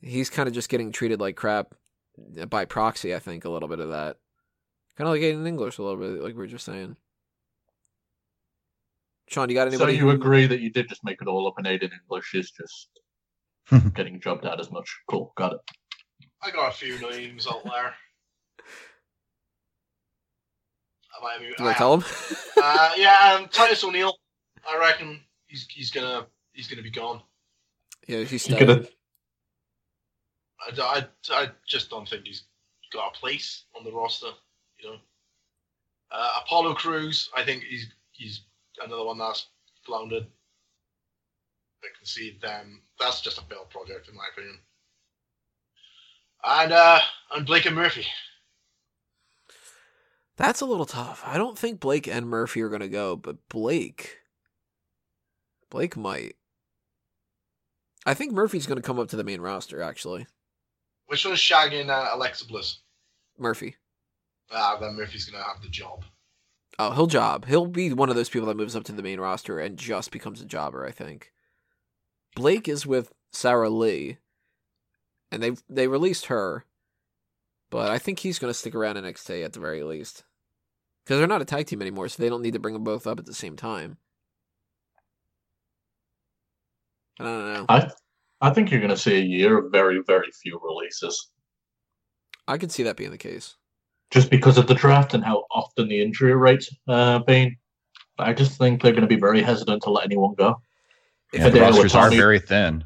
he's kind of just getting treated like crap by proxy. I think a little bit of that, kind of like in English a little bit, like we were just saying. Sean, you got anybody? So anybody? you who- agree that you did just make it all up and Aiden English is just getting jobbed out as much. Cool, got it. I got a few names out there. I might have- You tell him? Uh, yeah, um, Titus O'Neil. I reckon he's he's gonna he's gonna be gone. yeah, he's You staying. gonna I, I, I just don't think he's got a place on the roster. You know, uh, Apollo Crews. I think he's he's another one that's floundered. I can see them. That's just a failed project, in my opinion. And uh, and Blake and Murphy. That's a little tough. I don't think Blake and Murphy are to go, but Blake. Blake might. I think Murphy's to come up to the main roster, actually. Which one's shagging uh, Alexa Bliss? Murphy. Ah, then Murphy's gonna have the job. Oh, he'll job. He'll be one of those people that moves up to the main roster and just becomes a jobber, I think. Blake is with Sarah Lee, and they they released her, but I think he's going to stick around in NXT at the very least. Because they're not a tag team anymore, so they don't need to bring them both up at the same time. I don't know. I I think you're gonna see a year of very, very few releases. I could see that being the case. Just because of the draft and how often the injury rates uh been. I just think they're gonna be very hesitant to let anyone go. If Yeah, the they were rosters are very thin.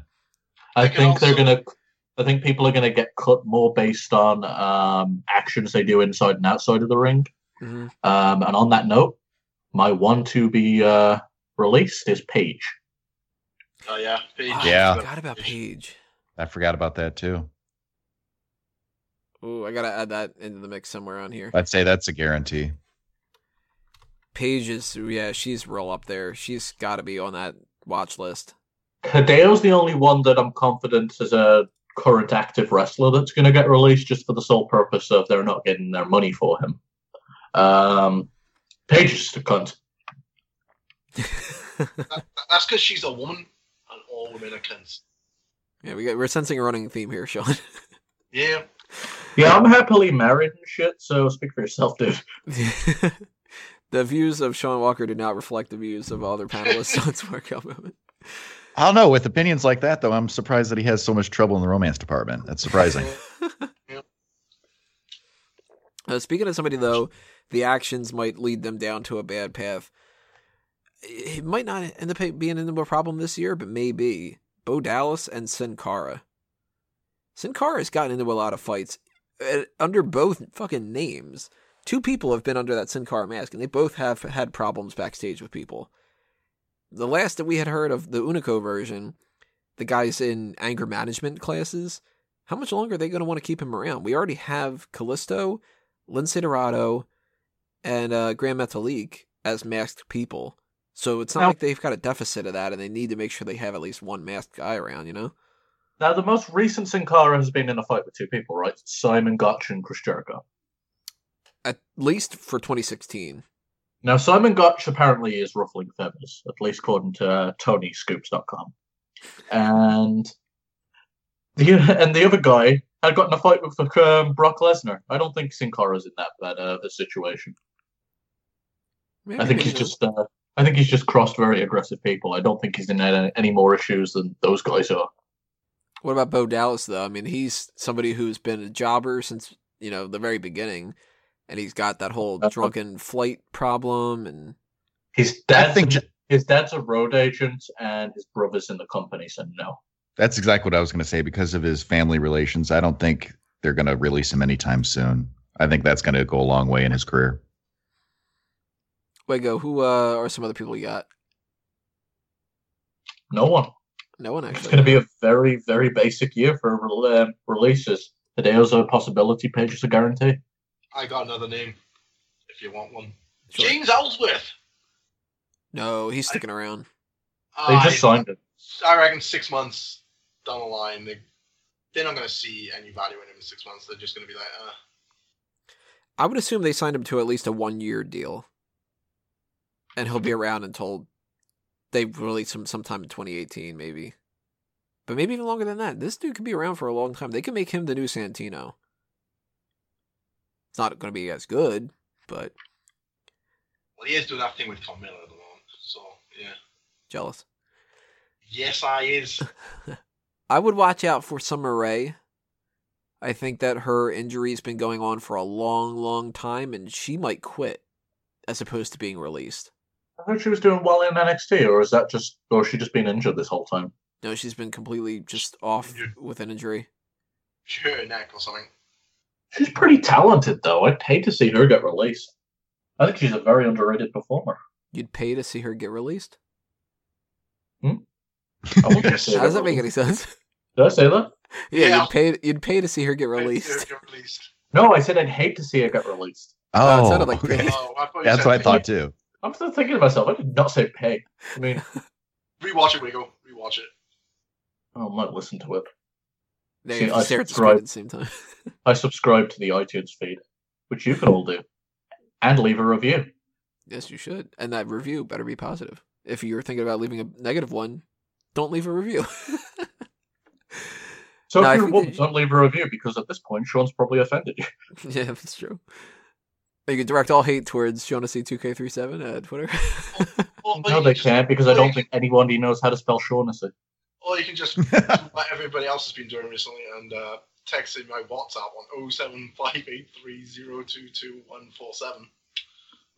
I They can think they're gonna. I think people are gonna get cut more based on um, actions they do inside and outside of the ring. Mhm. Um, and on that note, my one to be uh, released is Paige. Oh yeah, Paige. Ah, Yeah. I forgot about Paige. I forgot about that too. Ooh, I gotta add that into the mix somewhere on here. I'd say that's a guarantee. Paige is, yeah, she's real up there. She's got to be on that watch list. Hideo's the only one that I'm confident is a current active wrestler that's going to get released just for the sole purpose of they're not getting their money for him. Um, Paige is just a cunt. That- that's because she's a woman, and all women are cunts. yeah, we got, we're sensing a running theme here, Sean. Yeah. Yeah, I'm happily married and shit, so speak for yourself, dude. the views of Sean Walker do not reflect the views of other panelists on Smark Out Moment. I don't know. With opinions like that, though, I'm surprised that he has so much trouble in the romance department. That's surprising. Uh, speaking of somebody though, the actions might lead them down to a bad path. It might not end up being a problem this year, but maybe Bo Dallas and Sin Cara. Sin Cara has gotten into a lot of fights uh, under both fucking names. Two people have been under that Sin Cara mask, and they both have had problems backstage with people. The last that we had heard of the Hunico version, the guys in anger management classes, how much longer are they going to want to keep him around? We already have Kalisto, Lince Dorado, and uh, Gran Metalik as masked people. So it's not Now- like they've got a deficit of that, and they need to make sure they have at least one masked guy around. You know? Now, the most recent Sin Cara has been in a fight with two people, right? Simon Gotch and Chris Jericho. At least for 2016. Now, Simon Gotch apparently is ruffling feathers, at least according to uh, TonyScoops.com. And the and the other guy had gotten a fight with um, Brock Lesnar. I don't think Sin Cara's in that bad uh, of a situation. Maybe, I think he's just uh, I think he's just crossed very aggressive people. I don't think he's in any, any more issues than those guys are. What about Bo Dallas though? I mean, he's somebody who's been a jobber since you know the very beginning, and he's got that whole drunken flight problem, and His I dad's think his dad's a road agent, and his brother's in the company. So no. That's exactly what I was going to say. Because of his family relations, I don't think they're going to release him anytime soon. I think that's going to go a long way in his career. Wago, who uh, are some other people you got? No one. No one actually. It's going to be a very, very basic year for rel- um, releases. Hideo's a possibility, Paige is a guarantee. I got another name. If you want one, Sure. James Ellsworth. No, he's sticking around. They I- just signed him. I reckon six months down the line, they they're not going to see any value in him in six months. They're just going to be like, uh, I would assume they signed him to at least a one year deal. And he'll be around until they release him sometime in 2018, maybe. But maybe even longer than that. This dude could be around for a long time. They could make him the new Santino. It's not going to be as good, but well, he is doing that thing with Carmella at the moment. So yeah, jealous. yes, I is. I would watch out for Summer Rae. I think that her injury's been going on for a long, long time, and she might quit as opposed to being released. I thought she was doing well in NXT, or is that just, or has she just been injured this whole time? No, she's been completely just off Injured. with an injury. Sure, neck or something. She's pretty talented, though. I'd hate to see her get released. I think she's a very underrated performer. You'd pay to see her get released? I wouldn't say How does that make any sense? Did I say that? Yeah, Yeah. you'd pay. You'd pay to see her get Right, released. Get released. No, I said I'd hate to see her get released. Uh, it Oh, sounded like okay. Oh, I that's what I thought too. I'm still thinking to myself, I did not say pay. I mean, Rewatch it, Wiggle. Rewatch it. I might listen to it. They See, I stare at the screen subscribe. at the same time. I subscribe to the iTunes feed, which you can all do, and leave a review. yes, you should. And that review better be positive. If you're thinking about leaving a negative one, don't leave a review. So No, if you're a woman, that- don't leave a review because at this point, Sean's probably offended you. yeah, that's true. You can direct all hate towards Shaughnessy 2K37 at Twitter. Or, or no, they can just- can't because I don't think anybody knows how to spell Shaughnessy. Or you can just do what everybody else has been doing recently and uh, text in my WhatsApp on 07583022147.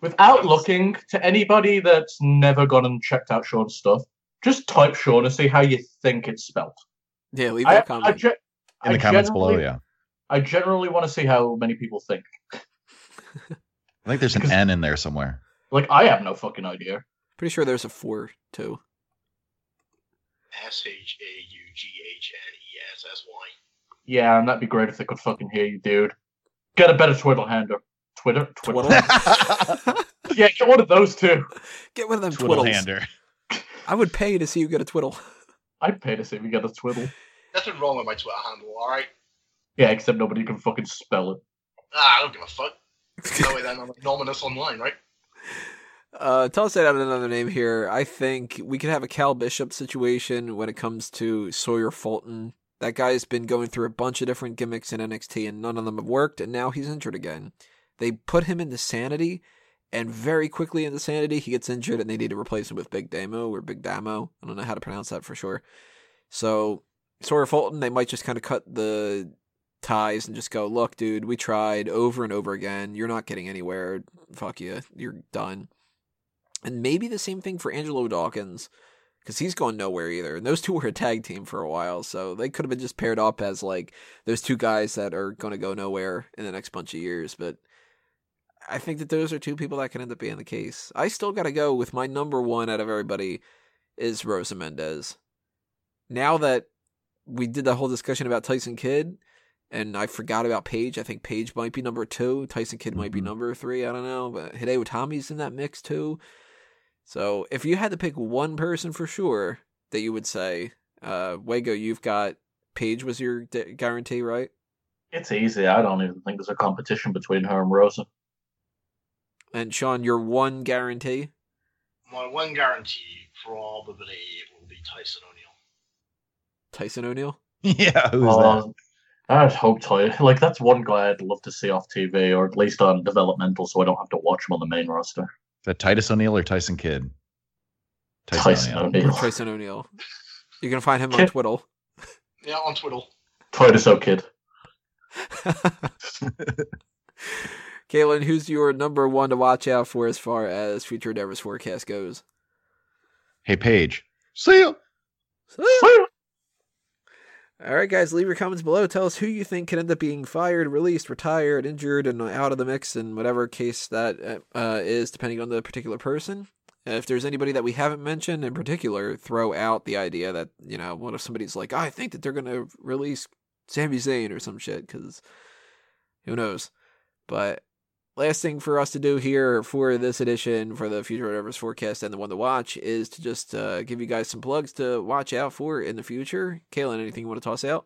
Without looking to anybody that's never gone and checked out Sean's stuff, just type Sean and see how you think it's spelled. yeah, leave I, that I, comment. ge- In the I comments below, yeah. I generally want to see how many people think. I think there's an N in there somewhere. Like, I have no fucking idea. Pretty sure there's a 4 too. S H A U G H N E S S Y. Yeah, and that'd be great if they could fucking hear you, dude. Get a better twiddle hander. Twitter? Twiddle. Twiddle? yeah, get one of those too. Get one of them Twiddle twiddles. hander. I would pay to see you get a twiddle. I'd pay to see if we get a twiddle. Nothing wrong with my Twitter handle, alright? Yeah, except nobody can fucking spell it. Ah, I don't give a fuck. That way then I'm anonymous online, right? Uh, tell us out another name here. I think we could have a Cal Bishop situation when it comes to Sawyer Fulton. That guy's been going through a bunch of different gimmicks in NXT and none of them have worked, and now he's injured again. They put him into Sanity, and very quickly into Sanity, he gets injured and they need to replace him with Big Damo or Big Damo. I don't know how to pronounce that for sure. So, Sawyer Fulton, they might just kind of cut the ties and just go, look, dude, we tried over and over again. You're not getting anywhere. Fuck you. You're done. And maybe the same thing for Angelo Dawkins, because he's going nowhere either. And those two were a tag team for a while, so they could have been just paired up as like those two guys that are going to go nowhere in the next bunch of years. But I think that those are two people that can end up being the case. I still got to go with my number one out of everybody is Rosa Mendes. Now that we did the whole discussion about Tyson Kidd, and I forgot about Paige. I think Paige might be number two. Tyson Kidd might be Mhm. number three. I don't know, but Hideo Itami's in that mix too. So if you had to pick one person for sure that you would say, uh, Wago, you've got Paige was your d- guarantee, right? It's easy. I don't even think there's a competition between her and Rosa. And Sean, your one guarantee. My one guarantee probably will be Tyson O'Neill. Tyson O'Neill. yeah, who's that? I'd hope Ty. Like that's one guy I'd love to see off TV, or at least on developmental, so I don't have to watch him on the main roster. Is that Titus O'Neil or Tyson Kidd? Tyson O'Neil. Tyson O'Neill. You're gonna find him on Kid- Twiddle. Yeah, on Twiddle. Titus O'Kid. Caitlin, who's your number one to watch out for as far as future endeavors forecast goes? Hey, Paige. See ya. All right, guys, leave your comments below. Tell us who you think could end up being fired, released, retired, injured, and out of the mix in whatever case that uh, is, depending on the particular person. If there's anybody that we haven't mentioned in particular, throw out the idea that, you know, what if somebody's like, I think that they're going to release Sami Zayn or some shit, because who knows. But last thing for us to do here for this edition for the Future Endeavors forecast and the one to watch is to just uh, give you guys some plugs to watch out for in the future. Kalen, anything you want to toss out?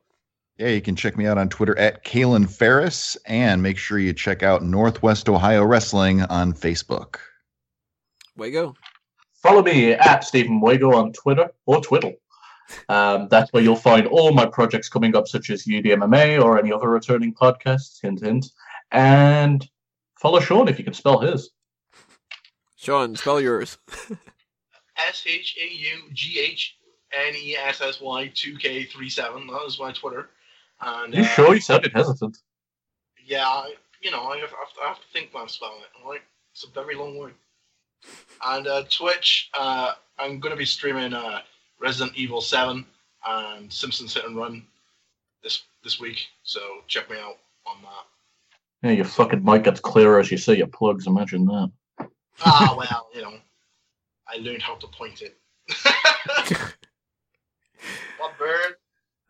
Yeah, you can check me out on Twitter at Kalen Ferris and make sure you check out Northwest Ohio Wrestling on Facebook. Wago. Follow me at Stephen Wago on Twitter or Twiddle. Um, that's where you'll find all my projects coming up, such as UDMMA or any other returning podcasts. Hint, hint. And follow Sean if you can spell his. Sean, spell yours. S H A U G H N E S S Y 2K37. That is my Twitter. And you uh, sure you sounded hesitant? Yeah, I, you know, I have, I have to, I have to think when I'm spelling it. All right, it's a very long word. And uh, Twitch, uh, I'm going to be streaming uh, Resident Evil 7 and Simpsons Hit and Run this this week. So check me out on that. Yeah, your fucking mic gets clearer as you say your plugs. Imagine that. ah, well, you know, I learned how to point it. what bird?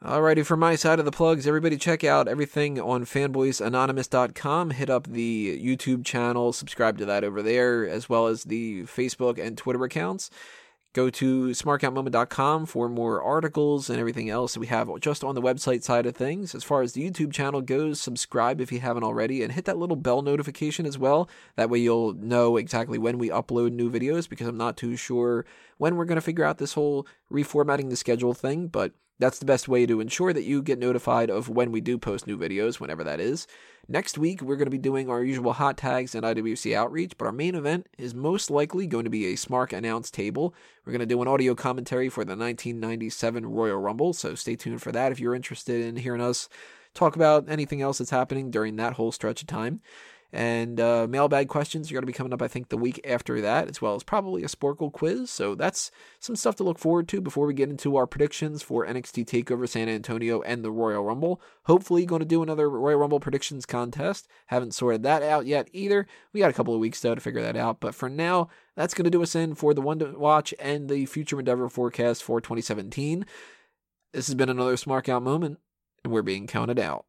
Alrighty, for my side of the plugs, everybody check out everything on fanboysanonymous.com. Hit up the YouTube channel, subscribe to that over there, as well as the Facebook and Twitter accounts. Go to smarkoutmoment.com for more articles and everything else that we have just on the website side of things. As far as the YouTube channel goes, subscribe if you haven't already and hit that little bell notification as well. That way you'll know exactly when we upload new videos because I'm not too sure when we're going to figure out this whole reformatting the schedule thing, but that's the best way to ensure that you get notified of when we do post new videos, whenever that is. Next week, we're going to be doing our usual hot tags and IWC outreach, but our main event is most likely going to be a Smark announce table. We're going to do an audio commentary for the 1997 Royal Rumble, so stay tuned for that if you're interested in hearing us talk about anything else that's happening during that whole stretch of time. And uh, mailbag questions are going to be coming up, I think, the week after that, as well as probably a Sporcle quiz. So that's some stuff to look forward to before we get into our predictions for NXT TakeOver San Antonio and the Royal Rumble. Hopefully, going to do another Royal Rumble predictions contest. Haven't sorted that out yet either. We got a couple of weeks though to figure that out. But for now, that's going to do us in for the one to watch and the future endeavor forecast for 2017. This has been another Smark Out moment, and we're being counted out.